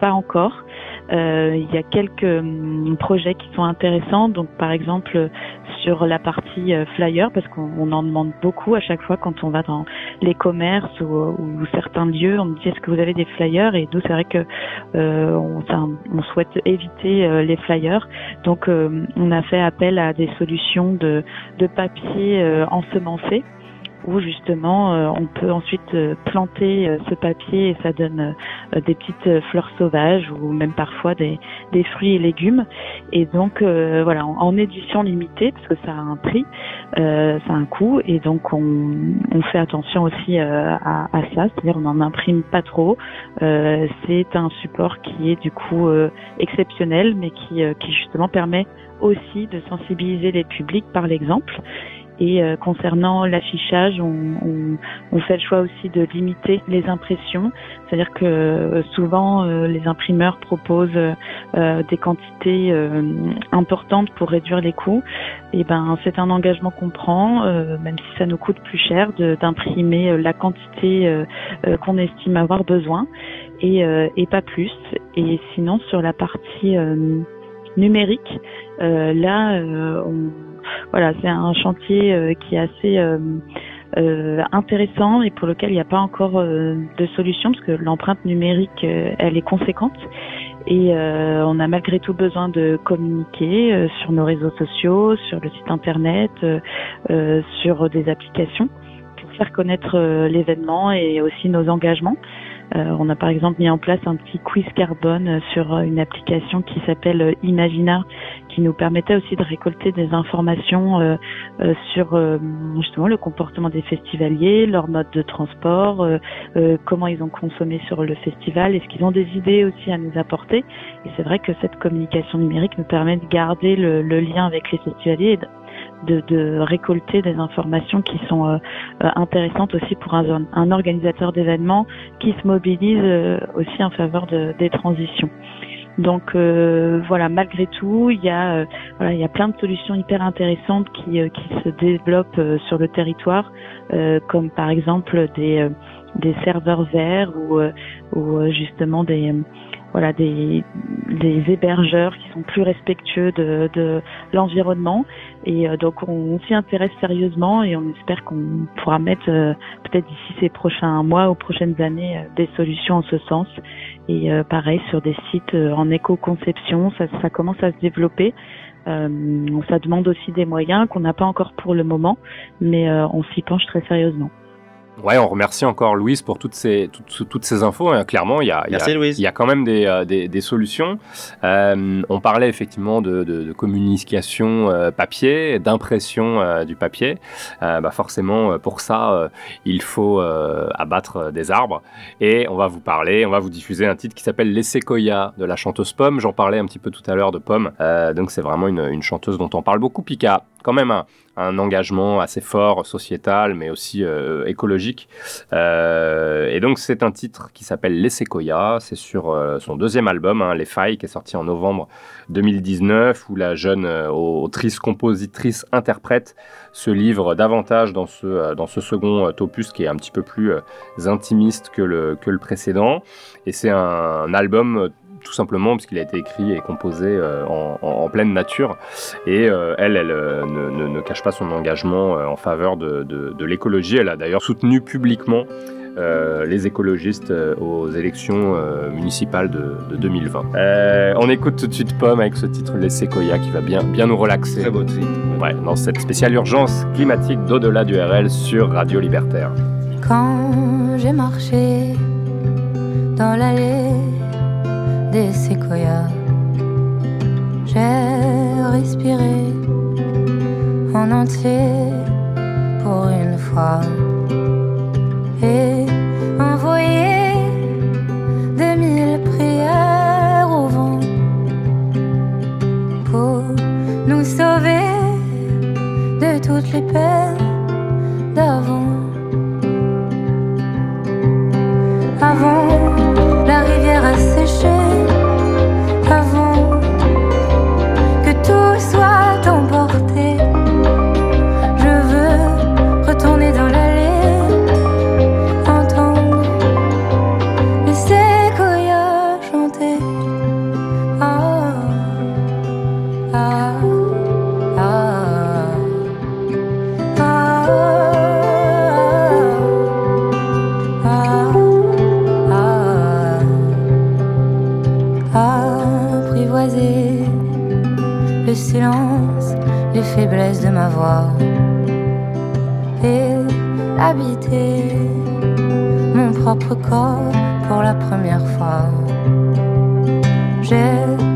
pas encore. Euh, il y a quelques hum, projets qui sont intéressants, donc par exemple sur la partie euh, flyer parce qu'on on en demande beaucoup à chaque fois quand on va dans les commerces ou, ou certains lieux, on me dit est-ce que vous avez des flyers? Et nous c'est vrai que euh, on, on souhaite éviter euh, les flyers, donc euh, on a fait appel à des solutions de, de papier euh, ensemencé où justement euh, on peut ensuite euh, planter euh, ce papier et ça donne des petites fleurs sauvages ou même parfois des, fruits et légumes. Et donc voilà en, édition limitée parce que ça a un prix ça a un coût. Et donc on, fait attention aussi à, à ça. C'est-à-dire on n'en imprime pas trop. C'est un support qui est du coup exceptionnel mais qui justement permet aussi de sensibiliser les publics par l'exemple et euh, concernant l'affichage, on, on, on fait le choix aussi de limiter les impressions, c'est-à-dire que euh, souvent euh, les imprimeurs proposent euh, des quantités importantes pour réduire les coûts. Et ben c'est un engagement qu'on prend, même si ça nous coûte plus cher, d'imprimer la quantité qu'on estime avoir besoin et, et pas plus. Et sinon sur la partie numérique, là on voilà, c'est un chantier euh, qui est assez euh, euh, intéressant et pour lequel il n'y a pas encore de solution parce que l'empreinte numérique, elle est conséquente et on a malgré tout besoin de communiquer sur nos réseaux sociaux, sur le site internet, sur des applications pour faire connaître l'événement et aussi nos engagements. Euh, on a par exemple mis en place un petit quiz carbone euh, sur euh, une application qui s'appelle Imagina, qui nous permettait aussi de récolter des informations sur justement le comportement des festivaliers, leur mode de transport, comment ils ont consommé sur le festival, est-ce qu'ils ont des idées aussi à nous apporter. Et c'est vrai que cette communication numérique nous permet de garder le, le lien avec les festivaliers et de, de, récolter des informations qui sont euh, euh, intéressantes aussi pour un, un organisateur d'événements qui se mobilise euh, aussi en faveur de, des transitions. Donc euh, voilà, malgré tout, il y a euh, voilà, il y a plein de solutions hyper intéressantes qui euh, qui se développent sur le territoire, comme par exemple des des serveurs verts ou ou justement des voilà des des hébergeurs qui sont plus respectueux de de l'environnement. Et euh, donc on, s'y intéresse sérieusement et on espère qu'on pourra mettre euh, peut-être d'ici ces prochains mois ou prochaines années euh, des solutions en ce sens. Et euh, pareil sur des sites euh, en éco-conception ça, ça commence à se développer. Euh, ça demande aussi des moyens qu'on n'a pas encore pour le moment mais on s'y penche très sérieusement Ouais, on remercie encore Louise pour toutes ces, toutes, toutes ces infos. hein. Clairement, il y a, il y a- Merci, Louise. il y a quand même des, euh, des, des solutions. Euh, on parlait effectivement de, de, de communication euh, papier, d'impression euh, du papier. Bah forcément, pour ça, il faut abattre des arbres. Et on va vous parler, on va vous diffuser un titre qui s'appelle Les Séquoias de la chanteuse Pomme. J'en parlais un petit peu tout à l'heure de Pomme. Donc c'est vraiment une, une chanteuse dont on parle beaucoup, puis qui a quand même un, un engagement assez fort sociétal, mais aussi euh, écologique. Euh, et donc c'est un titre qui s'appelle Les Séquoias. C'est sur euh, son deuxième album, hein, Les Failles, qui est sorti en novembre 2019, où la jeune autrice, compositrice, interprète se livre davantage dans ce, second opus qui est un petit peu plus intimiste que le, précédent. Et c'est un, album euh, tout simplement parce qu'il a été écrit et composé euh, en, en- en pleine nature. Et euh, elle, elle euh, ne, ne- ne cache pas son engagement euh, en faveur de, de- de l'écologie. Elle a d'ailleurs soutenu publiquement euh, les écologistes euh, aux élections euh, municipales de, de 2020. Euh, on écoute tout de suite Pomme avec ce titre Les Séquoias qui va bien, bien nous relaxer. Très beau titre. Ouais, dans cette spéciale urgence climatique d'au-delà du RL sur Radio Libertaire. Quand j'ai marché dans l'allée des séquoias, j'ai respiré en entier pour une fois et envoyé de mille prières au vent pour nous sauver de toutes les peines d'avant. Avant, rivière les faiblesses de ma voix et habiter mon propre corps pour la première fois. J'ai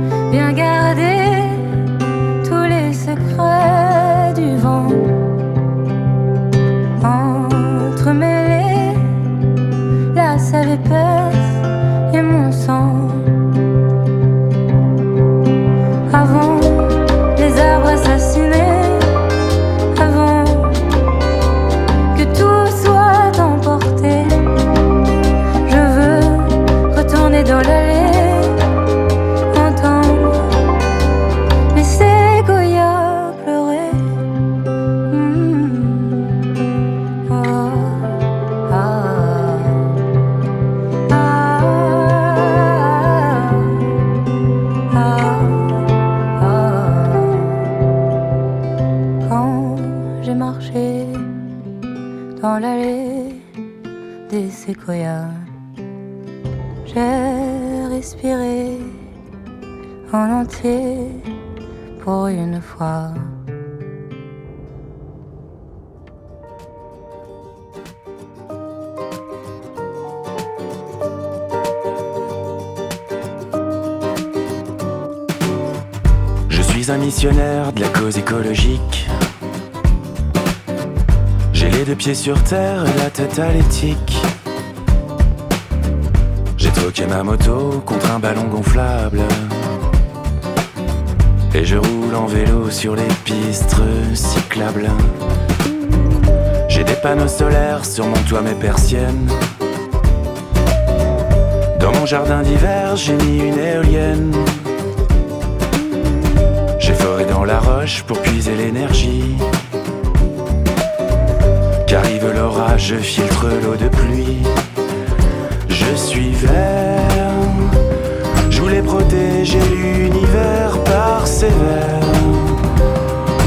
de la cause écologique. J'ai les deux pieds sur terre et la tête à l'éthique. J'ai troqué ma moto contre un ballon gonflable. Et je roule en vélo sur les pistes cyclables. J'ai des panneaux solaires sur mon toit, mes persiennes. Dans mon jardin d'hiver, j'ai mis une éolienne. Pour puiser l'énergie. Qu'arrive l'orage, je filtre l'eau de pluie. Je suis vert, je voulais protéger l'univers par sévère.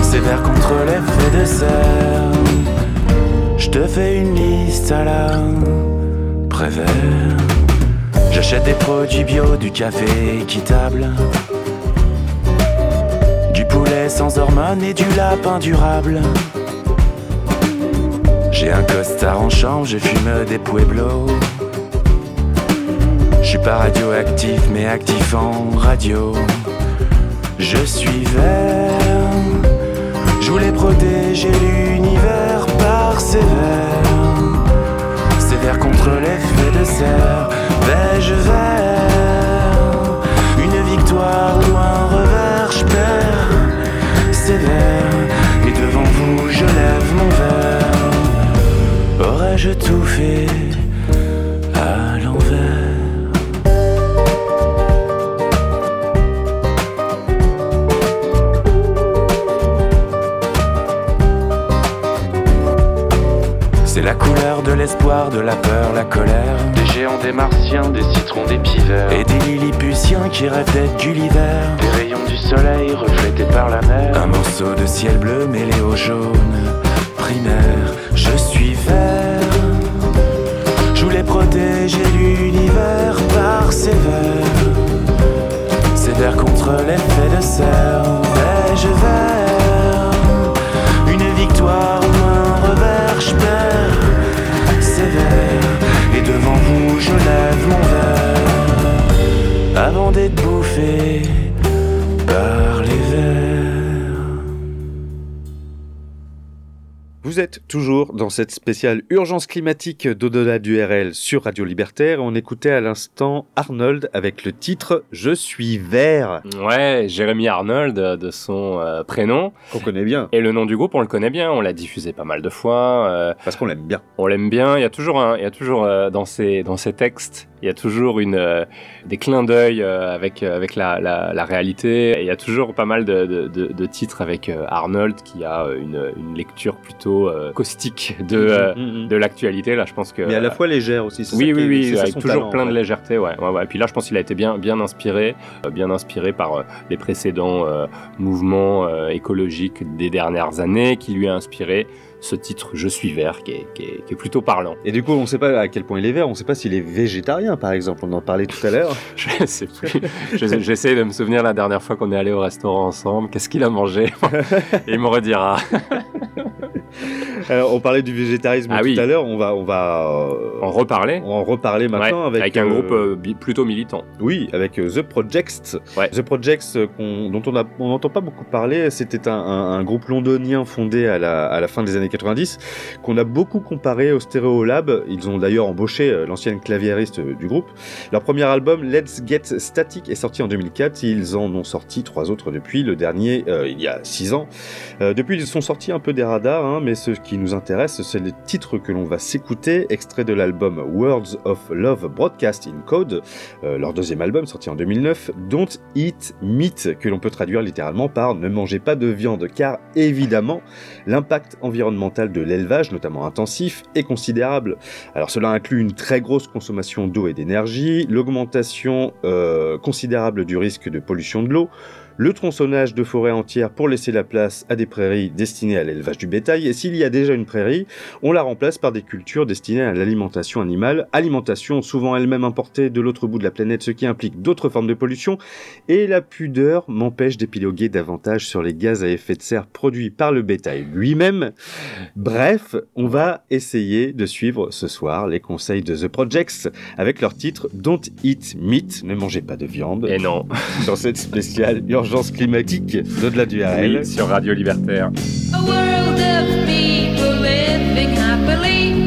Sévère contre l'effet de serre. Je te fais une liste à la Prévert. J'achète des produits bio, du café équitable. Sans hormones et du lapin durable. J'ai un costard en chambre, je fume des pueblos. Je suis pas radioactif, mais actif en radio. Je suis vert, je voulais protéger l'univers par sévère. Sévère contre l'effet de serre, beige vert? Et devant vous, je lève mon verre. Aurais-je tout fait l'espoir, de la peur, la colère. Des géants, des martiens, des citrons, des pivers. Et des lilliputiens qui rêvent d'être Gulliver. Des rayons du soleil reflétés par la mer. Un morceau de ciel bleu mêlé au jaune. Primaire, je suis vert. Je voulais protéger l'univers par ces vers. Ces vers contre l'effet de serre. Vais-je vers? Et devant vous, je lève mon verre. Avant d'être bouffé Vous êtes toujours dans cette spéciale urgence climatique d'au-delà du RL sur Radio Libertaire. On écoutait à l'instant Arnold avec le titre Je suis vert. Ouais, Jérémy Arnold euh, de son euh, prénom. Qu'on connaît bien. Et le nom du groupe, on le connaît bien. On l'a diffusé pas mal de fois. euh, Parce qu'on l'aime bien. on l'aime bien. Il y a toujours, un, il y a toujours euh, dans ses dans ses textes, il y a toujours une des clins d'œil avec avec la, la, la réalité. Et il y a toujours pas mal de, de, de, de titres avec Arnold qui a une, une lecture plutôt euh, caustique de euh, Mhm, mhm. de l'actualité. Là, je pense que Mais à la fois légère aussi. oui, ça oui, oui, c'est ça avec toujours talent, plein de légèreté, ouais, ouais, ouais. Et puis là, je pense qu'il a été bien, bien inspiré, euh, bien inspiré par euh, les précédents euh, mouvements euh, écologiques des dernières années, qui lui a inspiré ce titre "Je suis vert", qui est, qui est, qui est plutôt parlant. Et du coup, on ne sait pas à quel point il est vert, on ne sait pas s'il est végétarien, par exemple. On en parlait tout à l'heure. Je sais plus. Je- J'essaie de me souvenir la dernière fois qu'on est allé au restaurant ensemble. Qu'est-ce qu'il a mangé? Et il me redira. Alors, on parlait du végétarisme Ah tout oui. à l'heure. On va, on va euh, En reparler. en reparler maintenant Ouais, avec, un euh, groupe euh, bi- plutôt militant. Oui, avec euh, The Projects. The Projects, euh, dont on n'entend pas beaucoup parler, c'était un, un- un groupe londonien fondé à la, à la fin des années 90, qu'on a beaucoup comparé au Stereolab. Ils ont d'ailleurs embauché euh, l'ancienne claviériste euh, du groupe. Leur premier album, Let's Get Static, est sorti en 2004. Ils en ont sorti trois autres depuis, le dernier euh, il y a six ans. Depuis, ils sont sortis un peu des radars, hein, mais ce qui nous intéresse, c'est les titres que l'on va s'écouter, extrait de l'album Words of Love Broadcast in Code, leur deuxième album sorti en 2009, Don't Eat Meat, que l'on peut traduire littéralement par Ne mangez pas de viande, car évidemment, l'impact environnemental de l'élevage, notamment intensif, est considérable. Alors cela inclut une très grosse consommation d'eau et d'énergie, l'augmentation euh, considérable du risque de pollution de l'eau, le tronçonnage de forêts entières pour laisser la place à des prairies destinées à l'élevage du bétail, et s'il y a déjà une prairie, on la remplace par des cultures destinées à l'alimentation animale, alimentation souvent elle-même importée de l'autre bout de la planète, ce qui implique d'autres formes de pollution, et la pudeur m'empêche d'épiloguer davantage sur les gaz à effet de serre produits par le bétail lui-même. Bref, on va essayer de suivre ce soir les conseils de The Projects avec leur titre Don't Eat Meat, ne mangez pas de viande. Et non. Dans cette spéciale urgence climatique d'au-delà du RL. Oui, sur Radio Libertaire. A world of people living happily,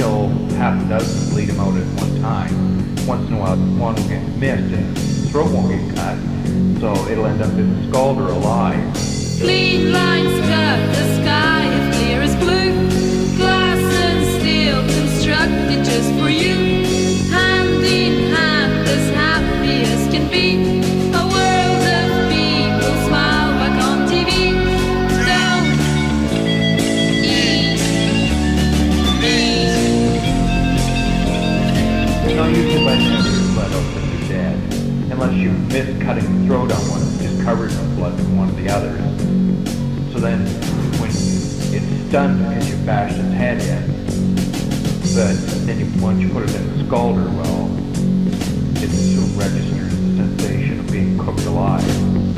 kill half a dozen and bleed them out at one time. Once in a while, one will get missed and throat won't get cut. So it'll end up in the scalder alive. Clean lines cut, the sky is clear as blue. Glass and steel constructed just for you. Unless you miss cutting the throat on one, it's covered in blood from one of the others. So then, when it's stunned because you bashed its head in, but then you, once you put it in the scalder, well, it soon registers the sensation of being cooked alive.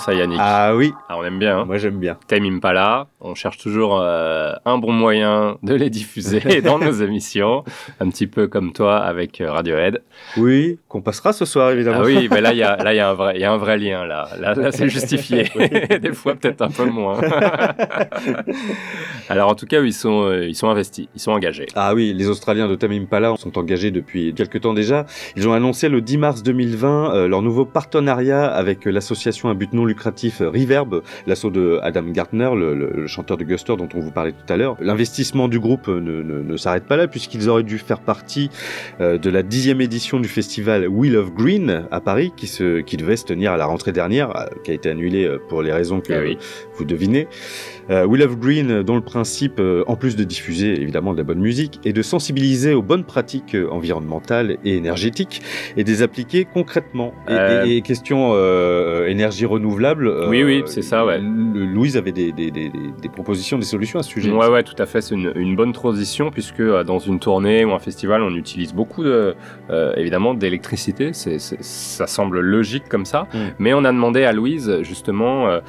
Ça, Yannick. Ah oui. Ah, on aime bien. hein. Moi, j'aime bien. Time Impala. On cherche toujours euh, un bon moyen de les diffuser dans nos émissions. Un petit peu comme toi avec euh, Radiohead. Oui, qu'on passera ce soir, évidemment. Ah oui, mais là, il y a, là, il y, a un vrai- y a un vrai lien. Là, là, là c'est justifié. Des fois, peut-être un peu moins. Alors, en tout cas, ils sont, euh, ils sont investis, ils sont engagés. Ah oui, les Australiens de Tame Impala sont engagés depuis quelques temps déjà. Ils ont annoncé le 10 mars 2020 euh, leur nouveau partenariat avec euh, l'association à but non lucratif euh, Reverb, l'assaut de Adam Gartner, le, le- le chanteur de Guster dont on vous parlait tout à l'heure. L'investissement du groupe ne, ne- ne s'arrête pas là puisqu'ils auraient dû faire partie euh, de la dixième édition du festival Wheel of Green à Paris qui, se, qui devait se tenir à la rentrée dernière, qui a été annulée pour les raisons que Ah oui. vous devinez. Euh, Wheel of Green, euh, dont le principe, euh, en plus de diffuser évidemment de la bonne musique, est de sensibiliser aux bonnes pratiques euh, environnementales et énergétiques et de les appliquer concrètement. Et, Euh. et- et question euh, énergie renouvelable. Oui, oui, c'est ça, ouais. Louise avait des, des- des- des- des propositions, des solutions à ce sujet. Ouais, ouais, tout à fait. C'est une, une bonne transition puisque dans une tournée ou un festival, on utilise beaucoup de, évidemment d'électricité. Ça semble logique comme ça. Mm. Mais on a demandé à Louise, justement,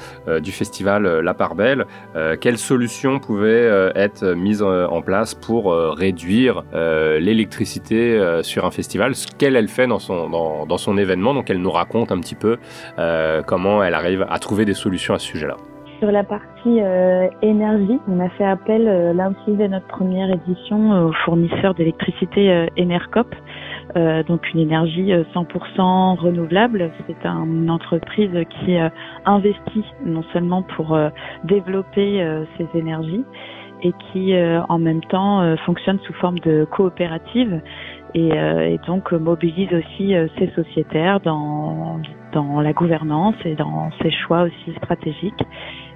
du festival La Part Belle, euh, quelles solutions pouvaient euh, être mises euh, en place pour réduire l'électricité sur un festival, ce qu'elle elle fait dans son, dans, son événement. Donc elle nous raconte un petit peu comment elle arrive à trouver des solutions à ce sujet-là. Sur la partie énergie, on a fait appel, là aussi dès notre première édition, au fournisseur d'électricité Enercop, euh, donc une énergie 100% renouvelable. C'est une entreprise qui investit non seulement pour développer ces énergies et qui en même temps fonctionne sous forme de coopérative et, donc mobilise aussi ses sociétaires dans la gouvernance et dans ses choix aussi stratégiques.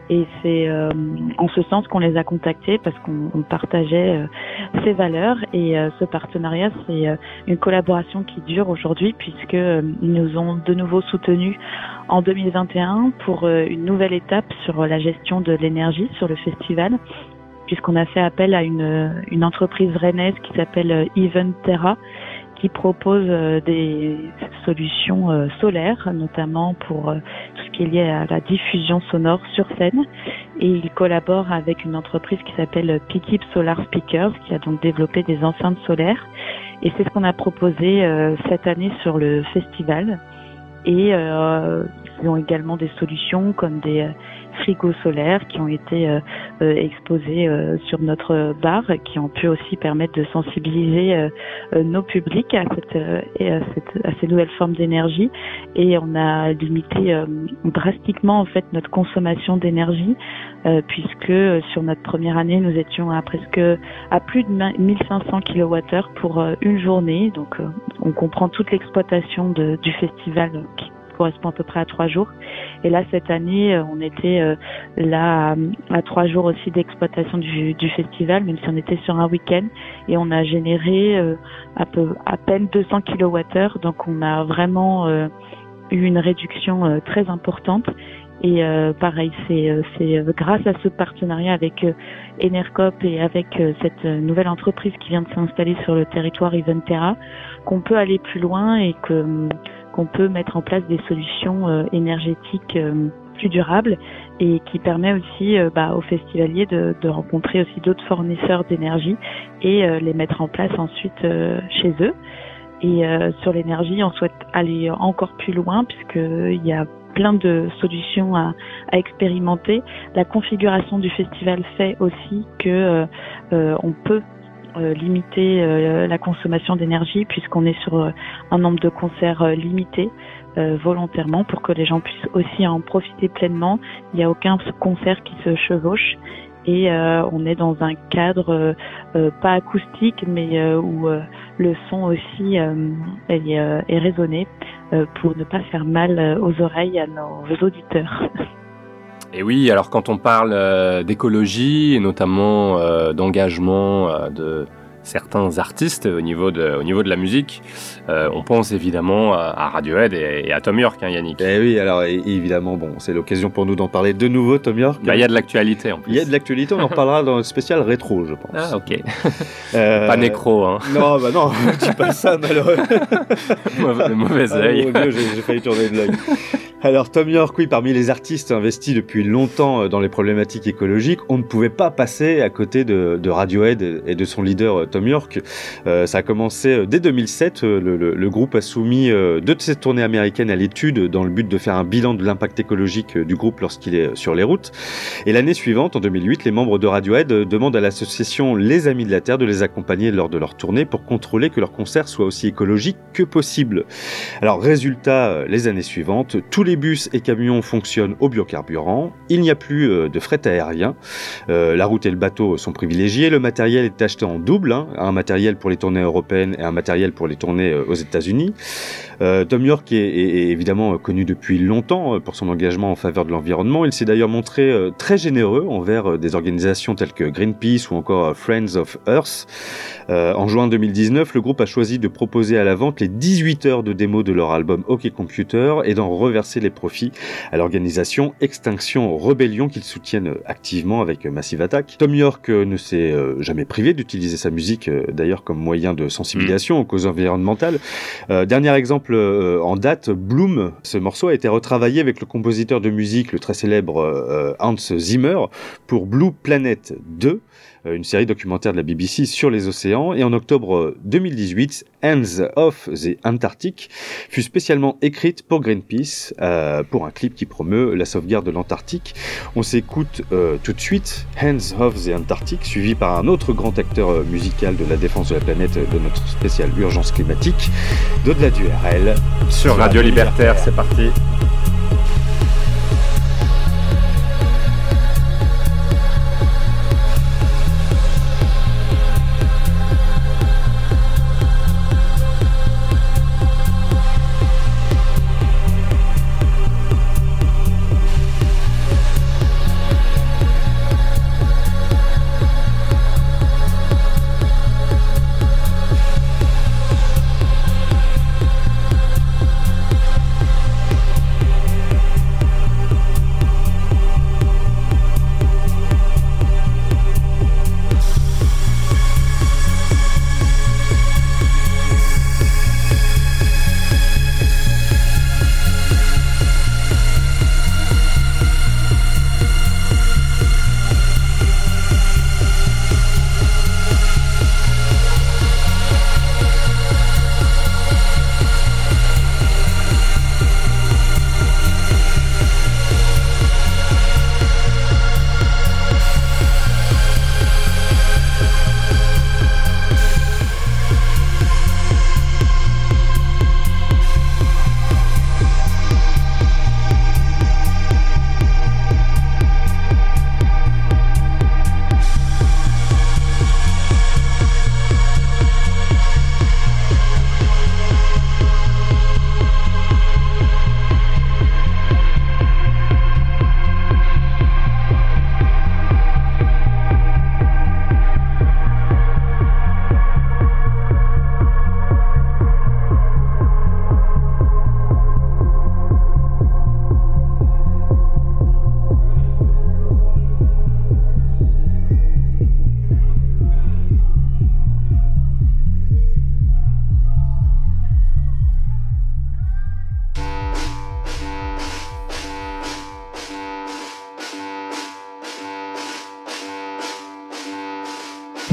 Et c'est euh, en ce sens qu'on les a contactés parce qu'on partageait euh, ces valeurs. Et euh, ce partenariat, c'est une collaboration qui dure aujourd'hui puisque ils nous ont de nouveau soutenus en 2021 pour une nouvelle étape sur la gestion de l'énergie sur le festival puisqu'on a fait appel à une, une entreprise rennaise qui s'appelle Event Terra qui propose euh, des solutions euh, solaires, notamment pour euh, tout ce qui est lié à la diffusion sonore sur scène. Et il collabore avec une entreprise qui s'appelle Pikip Solar Speakers, qui a donc développé des enceintes solaires. Et c'est ce qu'on a proposé cette année sur le festival. Et ils ont également des solutions comme des frigos solaires qui ont été euh, euh, exposés euh, sur notre bar, qui ont pu aussi permettre de sensibiliser nos publics à, cette, et à, cette, à ces nouvelles formes d'énergie. Et on a limité drastiquement en fait notre consommation d'énergie, puisque sur notre première année, nous étions à presque à plus de 1500 kWh pour une journée. Donc on comprend toute l'exploitation du festival qui correspond à peu près à trois jours. Et là, cette année, euh, on était euh, là à, trois jours aussi d'exploitation du, du, festival, même si on était sur un week-end, et on a généré euh, à, peu, à peine 200 kWh. Donc, on a vraiment eu une réduction très importante. Et pareil, c'est grâce à ce partenariat avec Enercop et avec cette nouvelle entreprise qui vient de s'installer sur le territoire Eventera qu'on peut aller plus loin et que qu'on peut mettre en place des solutions euh, énergétiques euh, plus durables et qui permet aussi euh, bah, aux festivaliers de, de rencontrer aussi d'autres fournisseurs d'énergie et les mettre en place ensuite chez eux. Et sur l'énergie, on souhaite aller encore plus loin puisqu'il y a plein de solutions à, à, expérimenter. La configuration du festival fait aussi que on peut euh, limiter euh, la consommation d'énergie puisqu'on est sur euh, un nombre de concerts limité volontairement pour que les gens puissent aussi en profiter pleinement. Il n'y a aucun concert qui se chevauche et on est dans un cadre pas acoustique mais où le son aussi est, est pour ne pas faire mal aux oreilles à nos auditeurs. Et oui, alors quand on parle euh, d'écologie et notamment euh, d'engagement euh, de certains artistes au niveau de, au niveau de la musique, on pense évidemment à Radiohead et, à Tom York, hein, Yannick. Eh oui, alors évidemment, bon, c'est l'occasion pour nous d'en parler de nouveau, Tom York. Bah, il y a de l'actualité en plus. Il y a de l'actualité, on en reparlera dans le spécial rétro, je pense. Ah, ok. Pas nécro, hein. Non, bah non, dis pas ça, malheureux. le mauvais ah, œil. j'ai failli tourner de l'œil. Alors Tom York, oui, parmi les artistes investis depuis longtemps euh, dans les problématiques écologiques, on ne pouvait pas passer à côté de, Radiohead et de son leader euh, Tom York. Euh, ça a commencé dès 2007. Le, groupe a soumis deux de ses tournées américaines à l'étude dans le but de faire un bilan de l'impact écologique du groupe lorsqu'il est sur les routes. Et l'année suivante, en 2008, les membres de Radiohead demandent à l'association Les Amis de la Terre de les accompagner lors de leur tournée pour contrôler que leur concert soit aussi écologique que possible. Alors résultat, les années suivantes, tous les bus et camions fonctionnent au biocarburant, il n'y a plus euh, de fret aérien, euh, la route et le bateau sont privilégiés, le matériel est acheté en double, hein, un matériel pour les tournées européennes et un matériel pour les tournées euh, aux États-Unis. Tom York est, évidemment connu depuis longtemps pour son engagement en faveur de l'environnement. Il s'est d'ailleurs montré très généreux envers des organisations telles que Greenpeace ou encore Friends of Earth. en juin 2019, le groupe a choisi de proposer à la vente les 18 heures de démo de leur album Hockey Computer et d'en reverser les profits à l'organisation Extinction Rebellion qu'ils soutiennent activement avec Massive Attack. Tom York euh, ne s'est euh, jamais privé d'utiliser sa musique euh, d'ailleurs comme moyen de sensibilisation aux causes environnementales. dernier exemple en date, Bloom, ce morceau a été retravaillé avec le compositeur de musique, le très célèbre Hans Zimmer, pour Blue Planet 2. Euh, une série documentaire de la BBC sur les océans. Et en octobre 2018, Hands of the Antarctic fut spécialement écrite pour Greenpeace euh, pour un clip qui promeut la sauvegarde de l'Antarctique. On s'écoute euh, tout de suite Hands of the Antarctic, suivi par un autre grand acteur euh, musical de la défense de la planète de notre spéciale urgence climatique, d'au-delà du RL. Sur Radio Libertaire, c'est parti.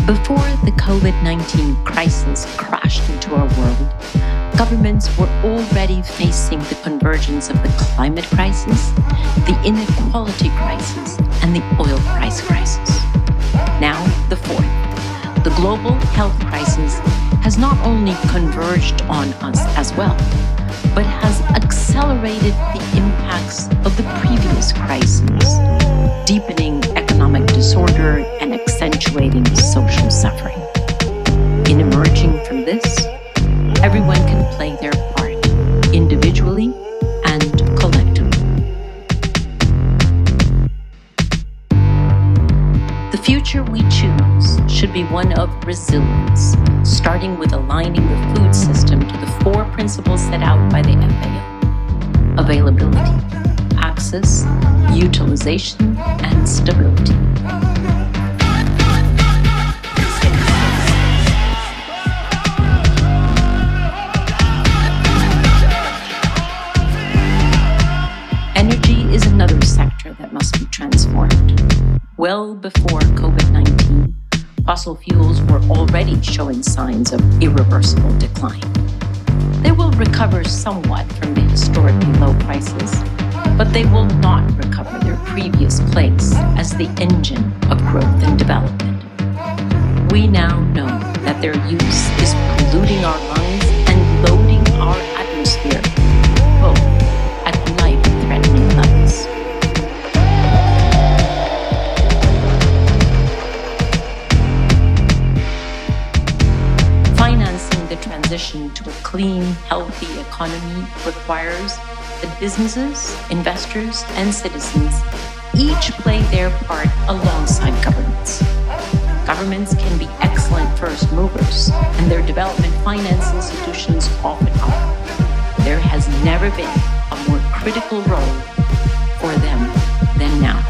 Before the COVID 19 crisis crashed into our world, governments were already facing the convergence of the climate crisis, the inequality crisis, and the oil price crisis. Now, the fourth, the global health crisis, has not only converged on us as well, but has accelerated the impacts of the previous crises, deepening economic disorder accentuating social suffering. In emerging from this, everyone can play their part, individually and collectively. The future we choose should be one of resilience, starting with aligning the food system to the four principles set out by the FAO availability, access, utilization, and stability. Fossil fuels were already showing signs of irreversible decline. They will recover somewhat from the historically low prices, but they will not recover their previous place as the engine of growth and development. We now know that their use is polluting our lungs and loading our atmosphere, clean, healthy economy requires that businesses, investors, and citizens each play their part alongside governments. Governments can be excellent first movers, and their development finance institutions often are. There has never been a more critical role for them than now.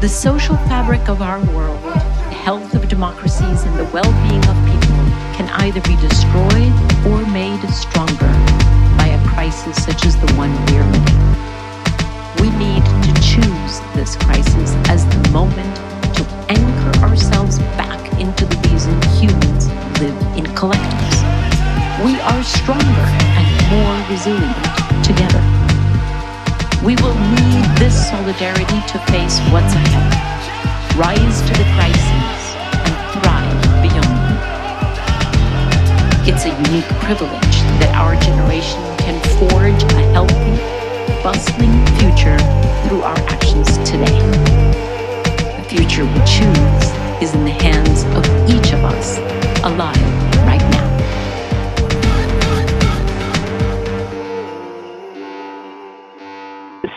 The social fabric of our world, the health of democracies, and the well being of people can either be destroyed or made stronger by a crisis such as the one we're living. We need to choose this crisis as the moment to anchor ourselves back into the reason humans live in collectives. We are stronger and more resilient together. We will need this solidarity to face what's ahead, rise to the crises, and thrive beyond. It's a unique privilege that our generation can forge a healthy, bustling future through our actions today. The future we choose is in the hands of each of us, alive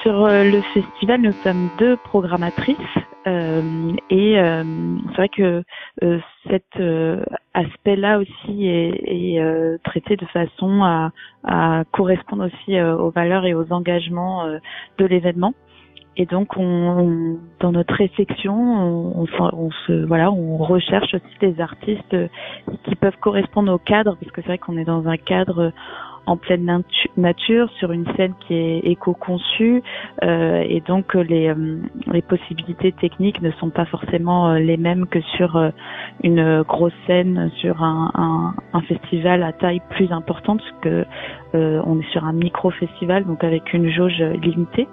Sur euh, le festival, nous sommes deux programmatrices euh, et euh, c'est vrai que euh, cet euh, aspect-là aussi est, est, euh, traité de façon à, à correspondre aussi aux valeurs et aux engagements de l'événement. Et donc, on, dans notre réflexion, on, on se, voilà, on recherche aussi des artistes qui peuvent correspondre au cadre, parce que c'est vrai qu'on est dans un cadre en pleine natu- nature, sur une scène qui est éco-conçue, euh, et donc euh, les, euh, les possibilités techniques ne sont pas forcément euh, les mêmes que sur une grosse scène, sur un, un, un festival à taille plus importante, parce que euh, on est sur un micro-festival, donc avec une jauge limitée.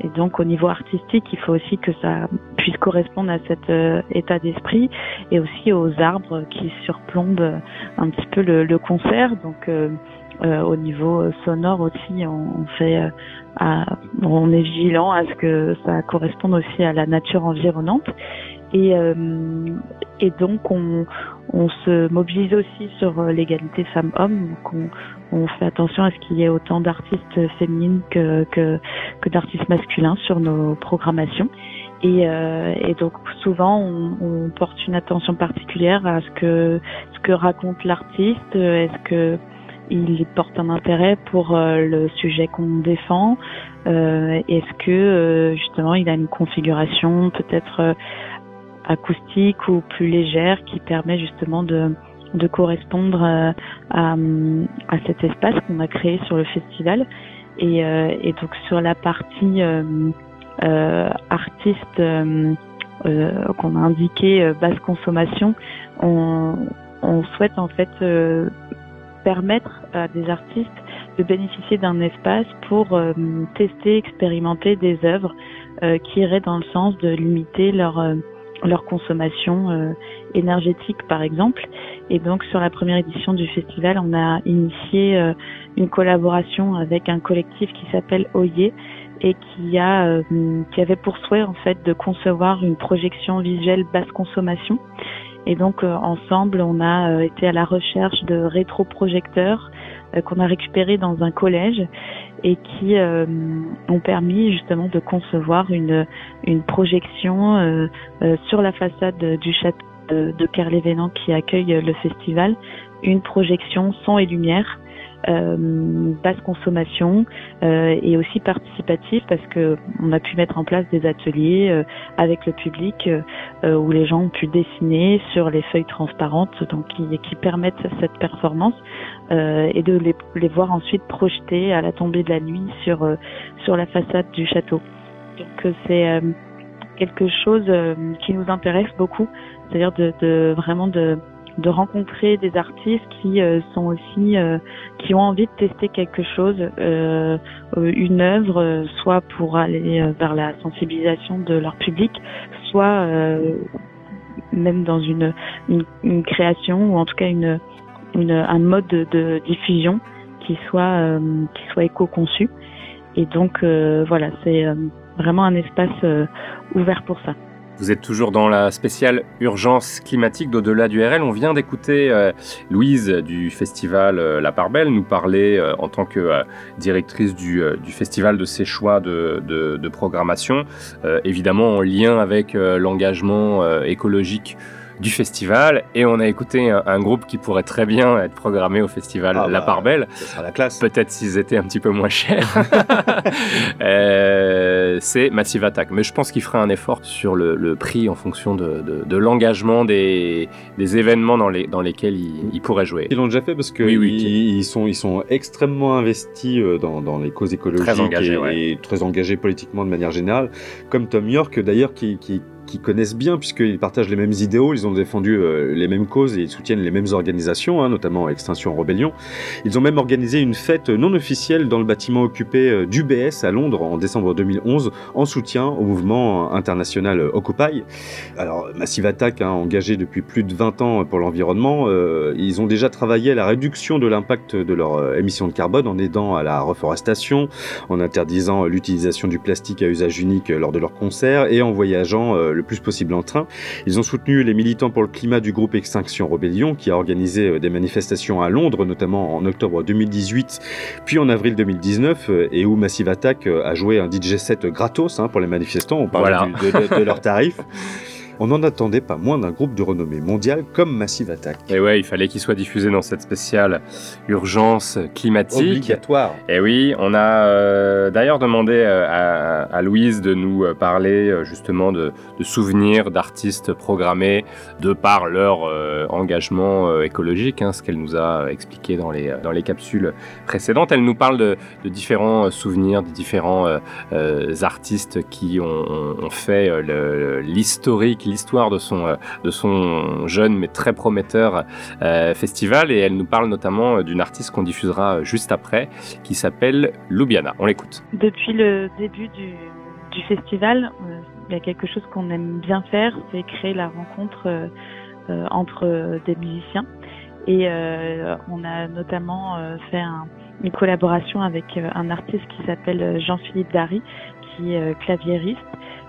Et donc au niveau artistique, il faut aussi que ça puisse correspondre à cet état d'esprit et aussi aux arbres qui surplombent un petit peu le, le concert. Donc euh, euh, au niveau sonore aussi, on, on fait, euh, on est vigilant à ce que ça corresponde aussi à la nature environnante. Et, euh, et donc on, on se mobilise aussi sur euh, l'égalité femmes-hommes. On, on fait attention à ce qu'il y ait autant d'artistes féminines que, que, que d'artistes masculins sur nos programmations. Et, euh, et donc souvent on, on porte une attention particulière à ce que ce que raconte l'artiste. Est-ce que il porte un intérêt pour euh, le sujet qu'on défend Euh, Est-ce que euh, justement il a une configuration peut-être acoustique ou plus légère qui permet justement de, de correspondre euh, à, à cet espace qu'on a créé sur le festival? Et, et donc sur la partie euh, artiste qu'on a indiqué basse consommation, on, on souhaite en fait euh, permettre à des artistes de bénéficier d'un espace pour euh, tester, expérimenter des œuvres euh, qui iraient dans le sens de limiter leur euh, leur consommation euh, énergétique par exemple. Et donc sur la première édition du festival, on a initié euh, une collaboration avec un collectif qui s'appelle Oyer et qui a euh, qui avait pour souhait en fait de concevoir une projection visuelle basse consommation. Et donc euh, ensemble, on a euh, été à la recherche de rétroprojecteurs euh, qu'on a récupérés dans un collège et qui ont permis justement de concevoir une une projection sur la façade du château de, de qui accueille le festival, une projection son et lumière basse consommation euh, et aussi participative parce que on a pu mettre en place des ateliers euh, avec le public euh, où les gens ont pu dessiner sur les feuilles transparentes donc qui, qui permettent cette performance euh, et de les, les voir ensuite projetés à la tombée de la nuit sur euh, sur la façade du château. Donc euh, c'est euh, quelque chose euh, qui nous intéresse beaucoup, c'est-à-dire de, de vraiment de de rencontrer des artistes qui euh, sont aussi euh, qui ont envie de tester quelque chose, euh, euh, une œuvre, euh, soit pour aller euh, vers la sensibilisation de leur public, soit même dans une, une, une création ou en tout cas une, une un mode de, de diffusion qui soit qui soit éco-conçu. Et donc voilà, c'est vraiment un espace ouvert pour ça. Vous êtes toujours dans la spéciale urgence climatique d'au-delà du RL. On vient d'écouter euh, Louise du festival euh, La Part Belle nous parler euh, en tant que directrice du, festival de ses choix de, de, programmation, évidemment en lien avec l'engagement écologique du festival. Et on a écouté un, un groupe qui pourrait très bien être programmé au festival Ah La bah, Part Belle. Ça sera la classe. Peut-être s'ils étaient un petit peu moins chers. Euh, c'est Massive Attack. Mais je pense qu'il ferait un effort sur le, le prix en fonction de, de- de l'engagement des, des événements dans, les, dans lesquels ils, ils pourraient jouer. Ils l'ont déjà fait parce que Oui, oui, ils, ils sont ils sont extrêmement investis euh, dans, dans les causes écologiques Très engagés, et, ouais. et très engagés politiquement de manière générale, comme Tom York d'ailleurs qui, qui connaissent bien puisqu'ils partagent les mêmes idéaux, ils ont défendu euh, les mêmes causes et ils soutiennent les mêmes organisations, hein, notamment Extinction Rebellion. Ils ont même organisé une fête non officielle dans le bâtiment occupé euh, d'UBS à Londres en décembre 2011 en soutien au mouvement international Occupy. Alors Massive Attack, hein, engagé depuis plus de 20 ans pour l'environnement, euh, ils ont déjà travaillé à la réduction de l'impact de leurs euh, émissions de carbone en aidant à la reforestation, en interdisant l'utilisation du plastique à usage unique lors de leurs concerts et en voyageant euh, le plus possible en train. Ils ont soutenu les militants pour le climat du groupe Extinction Rebellion qui a organisé euh, des manifestations à Londres, notamment en octobre 2018, puis en avril 2019, euh, et où Massive Attack euh, a joué un DJ set gratos hein, pour les manifestants. On parle Voilà. du- de, de- de leurs tarifs. On n'en attendait pas moins d'un groupe de renommée mondiale comme Massive Attack. Et ouais, il fallait qu'il soit diffusé dans cette spéciale urgence climatique. Obligatoire. Et oui, on a euh, d'ailleurs demandé euh, à, à Louise de nous euh, parler justement de, de souvenirs d'artistes programmés de par leur euh, engagement écologique, hein, ce qu'elle nous a expliqué dans les, dans les capsules précédentes. Elle nous parle de, de différents souvenirs, de différents euh, artistes qui ont, ont- fait euh, l'histoire de son, euh, de son jeune mais très prometteur euh, festival. Et elle nous parle notamment euh, d'une artiste qu'on diffusera juste après, qui s'appelle Lubiana. On l'écoute. Depuis le début du, du festival, il y a quelque chose qu'on aime bien faire, c'est créer la rencontre entre des musiciens. Et on a notamment fait un- une collaboration avec un artiste qui s'appelle Jean-Philippe Dary, qui est claviériste,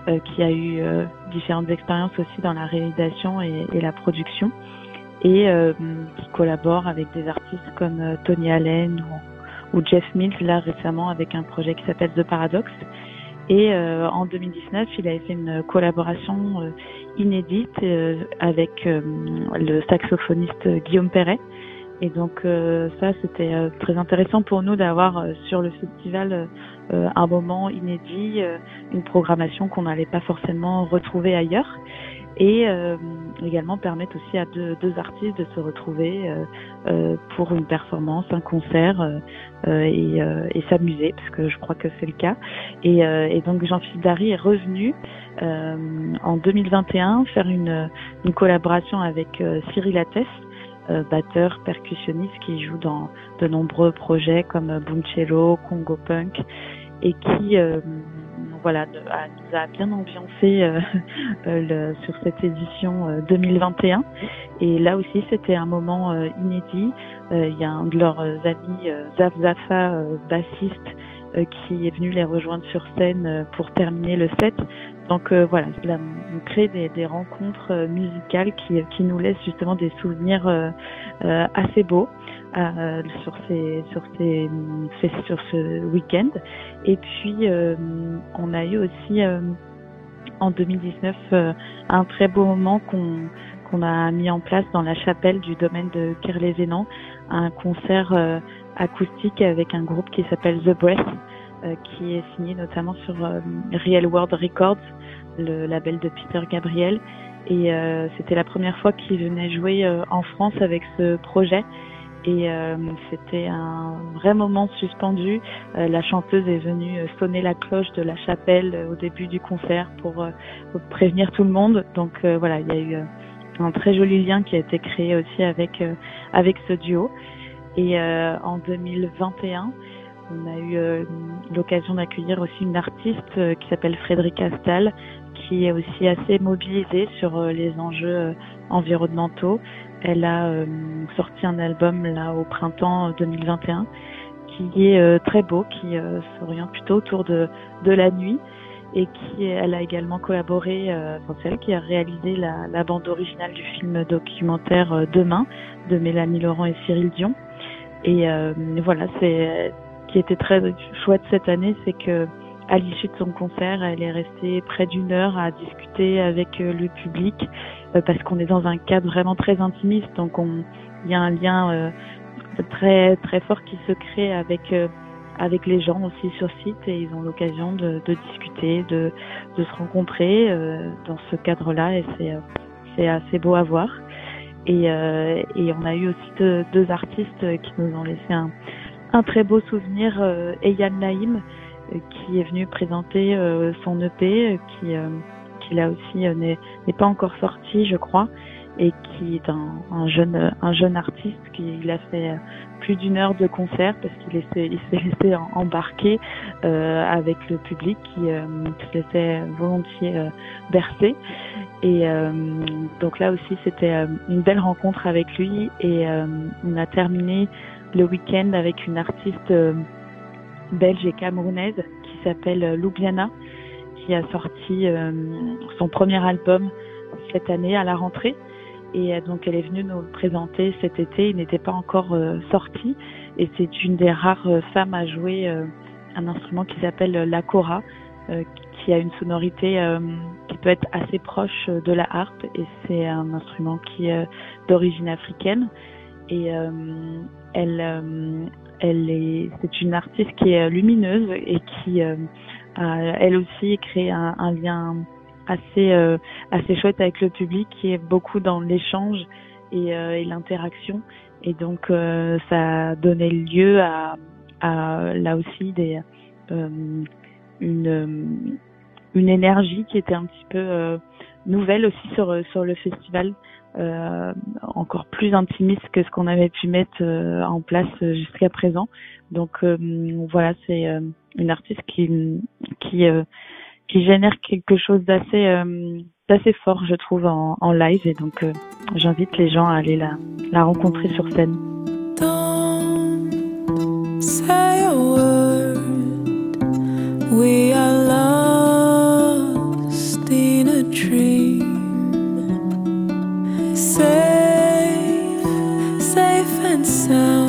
euh, qui a eu euh, différentes expériences aussi dans la réalisation et, la production, et euh, qui collabore avec des artistes comme euh, Tony Allen ou, Jeff Mills, là récemment avec un projet qui s'appelle The Paradox. Et euh, en 2019, il avait fait une collaboration inédite avec le saxophoniste Guillaume Perret. Et donc euh, ça, c'était euh, très intéressant pour nous d'avoir euh, sur le festival un moment inédit, euh, une programmation qu'on n'allait pas forcément retrouver ailleurs. Et euh, également permettre aussi à deux, deux artistes de se retrouver euh, euh, pour une performance, un concert euh, euh, et, euh, et s'amuser, parce que je crois que c'est le cas. Et, euh, et donc Jean-Philippe Dary est revenu euh, en 2021 faire une, une collaboration avec euh, Cyril Attès, euh, batteur, percussionniste qui joue dans de nombreux projets comme euh, Boomcello, Congo Punk, et qui euh, voilà nous a bien ambiancé euh, euh, sur cette édition euh, 2021. Et là aussi, c'était un moment euh, inédit. Euh, Il y a un de leurs euh, amis, euh, Zaf Zafa, euh, bassiste, euh, qui est venu les rejoindre sur scène euh, pour terminer le set. Donc euh, voilà, là, on crée des, des rencontres euh, musicales qui, qui nous laissent justement des souvenirs euh, euh, assez beaux euh, sur ces sur ces sur ce week-end. Et puis euh, on a eu aussi en 2019 euh, un très beau moment qu'on qu'on a mis en place dans la chapelle du domaine de Kerlézénan, un concert acoustique avec un groupe qui s'appelle The Breath, qui est signé notamment sur euh, Real World Records, le label de Peter Gabriel. Et euh, c'était la première fois qu'il venait jouer euh, en France avec ce projet. Et euh, c'était un vrai moment suspendu. Euh, la chanteuse est venue euh, sonner la cloche de la chapelle euh, au début du concert pour, euh, pour prévenir tout le monde. Donc euh, voilà, il y a eu euh, un très joli lien qui a été créé aussi avec euh, avec ce duo. Et euh, en 2021, on a eu euh, l'occasion d'accueillir aussi une artiste euh, qui s'appelle Frédéric Astal, qui est aussi assez mobilisée sur euh, les enjeux euh, environnementaux. Elle a euh, sorti un album là au printemps euh, 2021 qui est euh, très beau, qui euh, s'oriente plutôt autour de, de la nuit et qui elle a également collaboré, euh, enfin c'est elle qui a réalisé la, la bande originale du film documentaire euh, Demain de Mélanie Laurent et Cyril Dion. Et euh, voilà, c'est qui était très chouette cette année, c'est que à l'issue de son concert, elle est restée près d'une heure à discuter avec euh, le public parce qu'on est dans un cadre vraiment très intimiste, donc il y a un lien très très fort qui se crée avec avec les gens aussi sur site et ils ont l'occasion de, discuter, de, de, se rencontrer euh, dans ce cadre-là et c'est c'est assez beau à voir. Et, euh, et on a eu aussi deux, artistes qui nous ont laissé un, un très beau souvenir. Euh, Eyal Naïm qui est venu présenter son EP qui qui là aussi n'est pas encore sorti, je crois et qui est un, un, jeune un jeune artiste qui il a fait plus d'une heure de concert parce qu'il il s'est laissé embarquer euh, avec le public qui euh, laissait volontiers euh, bercer et euh, donc là aussi c'était euh, une belle rencontre avec lui et on a terminé le week-end avec une artiste belge et camerounaise qui s'appelle Ljubljana qui a sorti son premier album cette année à la rentrée. Et euh, donc elle est venue nous le présenter cet été. Il n'était pas encore euh, sorti. Et c'est une des rares euh, femmes à jouer un instrument qui s'appelle la kora, qui a une sonorité qui peut être assez proche de la harpe. Et c'est un instrument qui est d'origine africaine. Et elle elle est c'est une artiste qui est lumineuse et qui a elle aussi créé un, un lien assez euh, assez chouette avec le public qui est beaucoup dans l'échange et, euh, l'interaction. Et donc euh, ça a lieu à, là aussi une énergie qui était un petit peu nouvelle aussi sur le festival euh, encore plus intimiste que ce qu'on avait pu mettre en place jusqu'à présent. Donc voilà, c'est une artiste qui qui qui génère quelque chose d'assez euh, d'assez fort, je trouve, en, en live. Et donc, euh, j'invite les gens à aller la, la rencontrer sur scène. Don't say a word. We are Safe, safe and sound.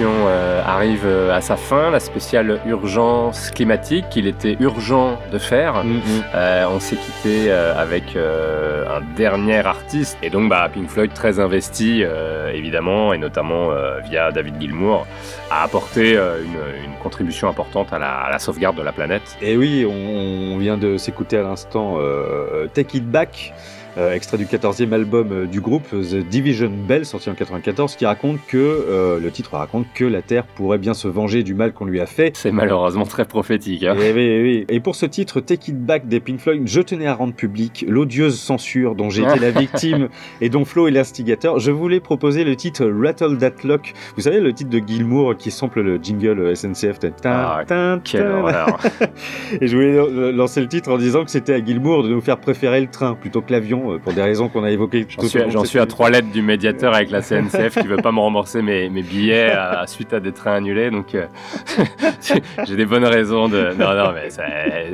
Euh, arrive euh, à sa fin, la spéciale urgence climatique qu'il était urgent de faire. Mm, Euh, on s'est quitté avec un dernier artiste et donc bah, Pink Floyd très investi évidemment et notamment via David Gilmour a apporté une, une contribution importante à la, à la sauvegarde de la planète. Et oui, on, on vient de s'écouter à l'instant Take It Back, extrait du 14e album euh, du groupe The Division Bell, sorti en 94, qui raconte que, euh, le titre raconte que la Terre pourrait bien se venger du mal qu'on lui a fait. C'est malheureusement très prophétique. hein. Et, oui, et oui. Et pour ce titre, Take It Back des Pink Floyd, je tenais à rendre public l'odieuse censure dont j'ai été la victime et dont Flo est l'instigateur. Je voulais proposer le titre Rattle That Lock. Vous savez, le titre de Gilmour qui sample le jingle SNCF. Ah. Et je voulais euh, lancer le titre en disant que c'était à Gilmour de nous faire préférer le train plutôt que l'avion, euh, pour des raisons qu'on a évoquées J'en suis, j'en suis à trois lettres du médiateur avec la CNCF qui veut pas me rembourser mes, mes billets à- suite à des trains annulés. Donc, euh, j'ai des bonnes raisons de. Non, non, mais ça-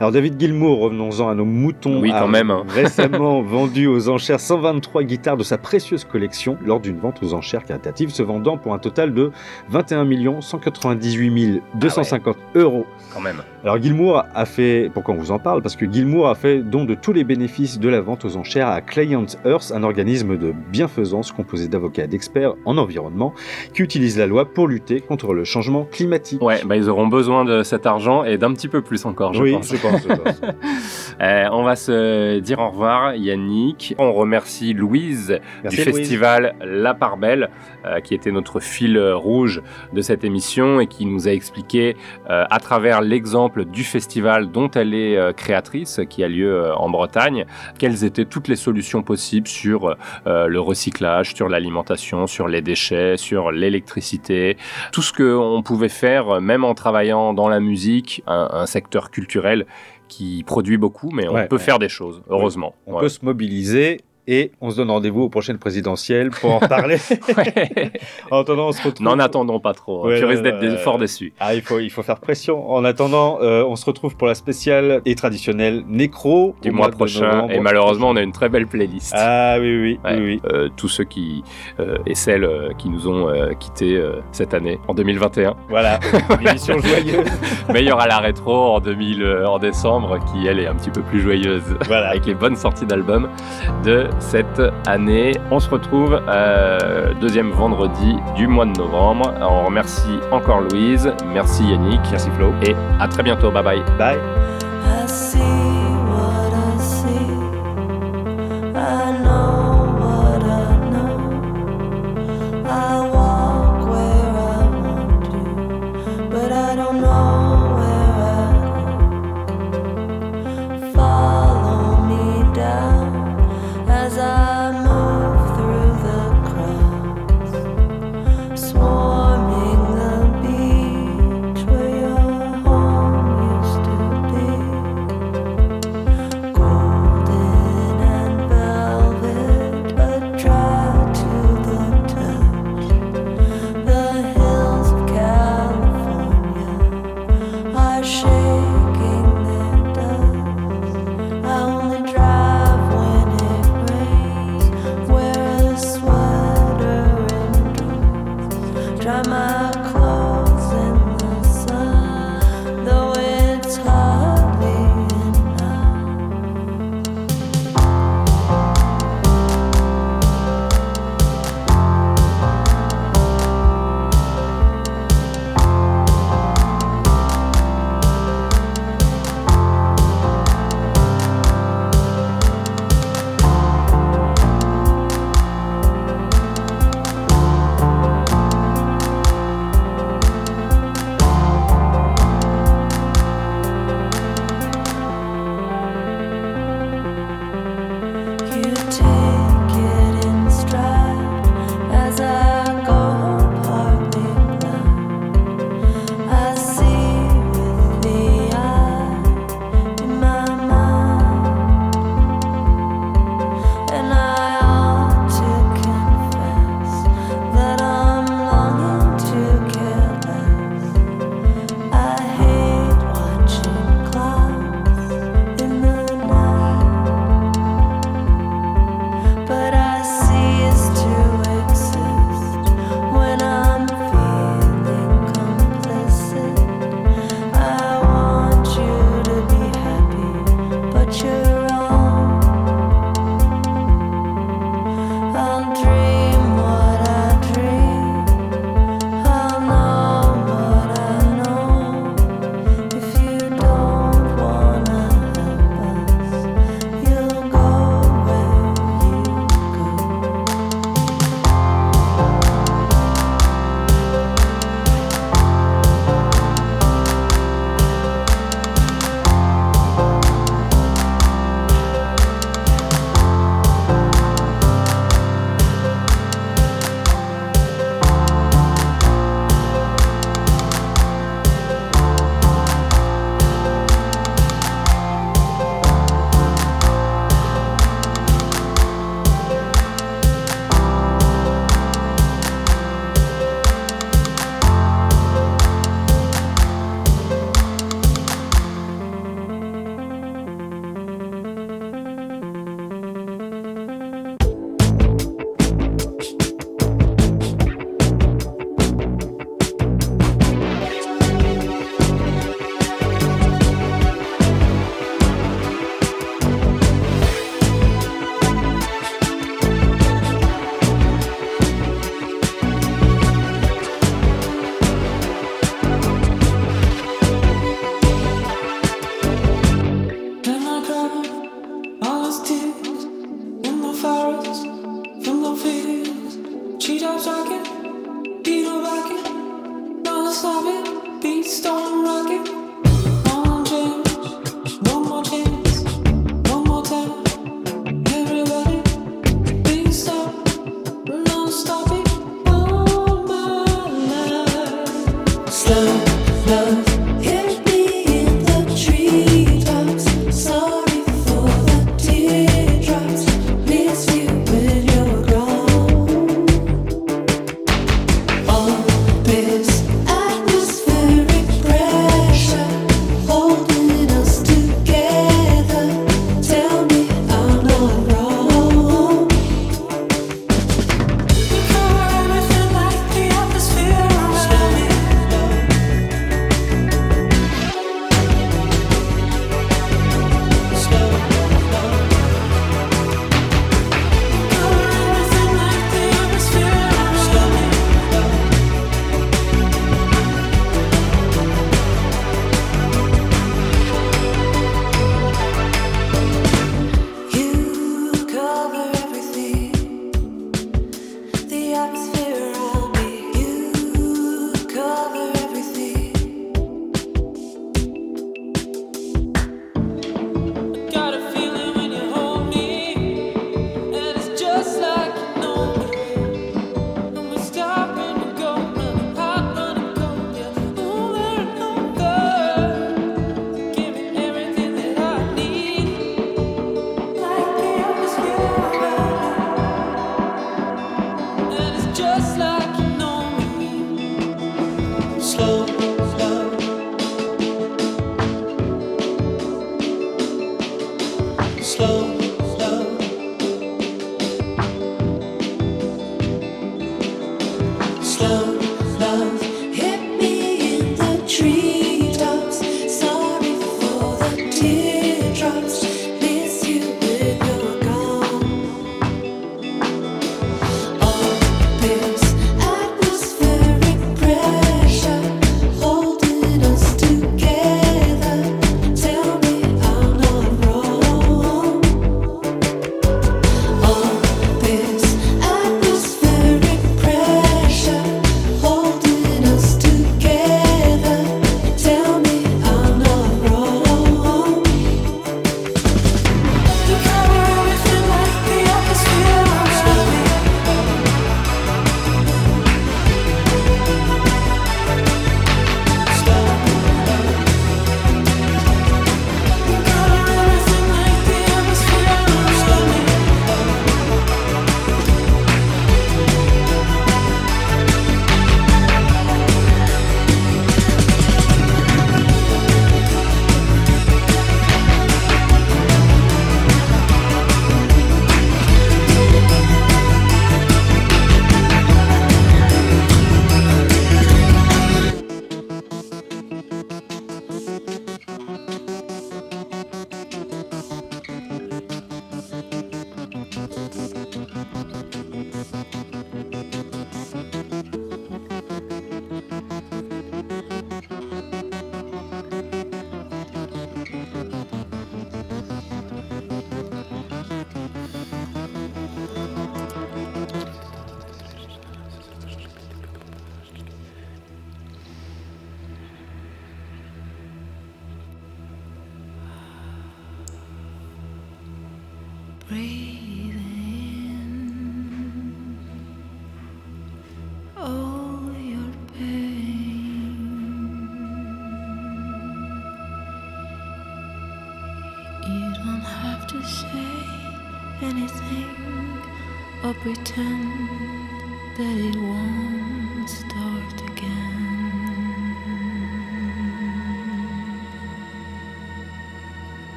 Alors David Gilmour, revenons-en à nos moutons, Oui, a quand même, hein. récemment vendu aux enchères 123 guitares de sa précieuse collection lors d'une vente aux enchères caritatives, se vendant pour un total de 21 198 250 euros. quand même. Alors Gilmour a fait, pourquoi on vous en parle? Parce que Gilmour a fait don de tous les bénéfices de la vente aux enchères à Client Earth, un organisme de bienfaisance composé d'avocats et d'experts en environnement qui utilise la loi pour lutter contre le changement climatique. Ouais, bah, ils auront besoin de cet argent et d'un petit peu plus encore, je oui, pense. je pense. je pense. Euh, on va se dire au revoir, Yannick. On remercie Louise Merci, du Louise. festival La Part Belle, euh, qui était notre fil rouge de cette émission et qui nous a expliqué, euh, à travers l'exemple du festival dont elle est créatrice, qui a lieu en Bretagne, quelles étaient toutes les solutions possibles sur euh, le recyclage, sur l'alimentation, sur les déchets, sur l'électricité, tout ce qu'on pouvait faire, euh, même en travaillant dans la musique, un, un secteur culturel qui produit beaucoup, mais on Ouais, peut ouais. faire des choses, heureusement. On Ouais. peut se mobiliser et on se donne rendez-vous aux prochaines présidentielles pour en parler. en attendant, on se retrouve. N'en attendons pas trop, hein. Ouais, tu risques d'être ouais. fort déçu. Ah, il faut, il faut faire pression. En attendant, euh, on se retrouve pour la spéciale et traditionnelle Nécro Du mois prochain, et malheureusement, on a une très belle playlist. Ah oui, oui, Ouais. oui, oui. Euh, tous ceux qui euh, et celles euh, qui nous ont euh, quittés euh, cette année, en 2021. Voilà, une émission joyeuse. Meilleure à la rétro en 2000, euh, en décembre, qui elle est un petit peu plus joyeuse, Voilà. avec les bonnes sorties d'albums de cette année. On se retrouve euh, deuxième vendredi du mois de novembre. On remercie encore Louise, merci Yannick, merci Flo, et à très bientôt. Bye bye. Bye.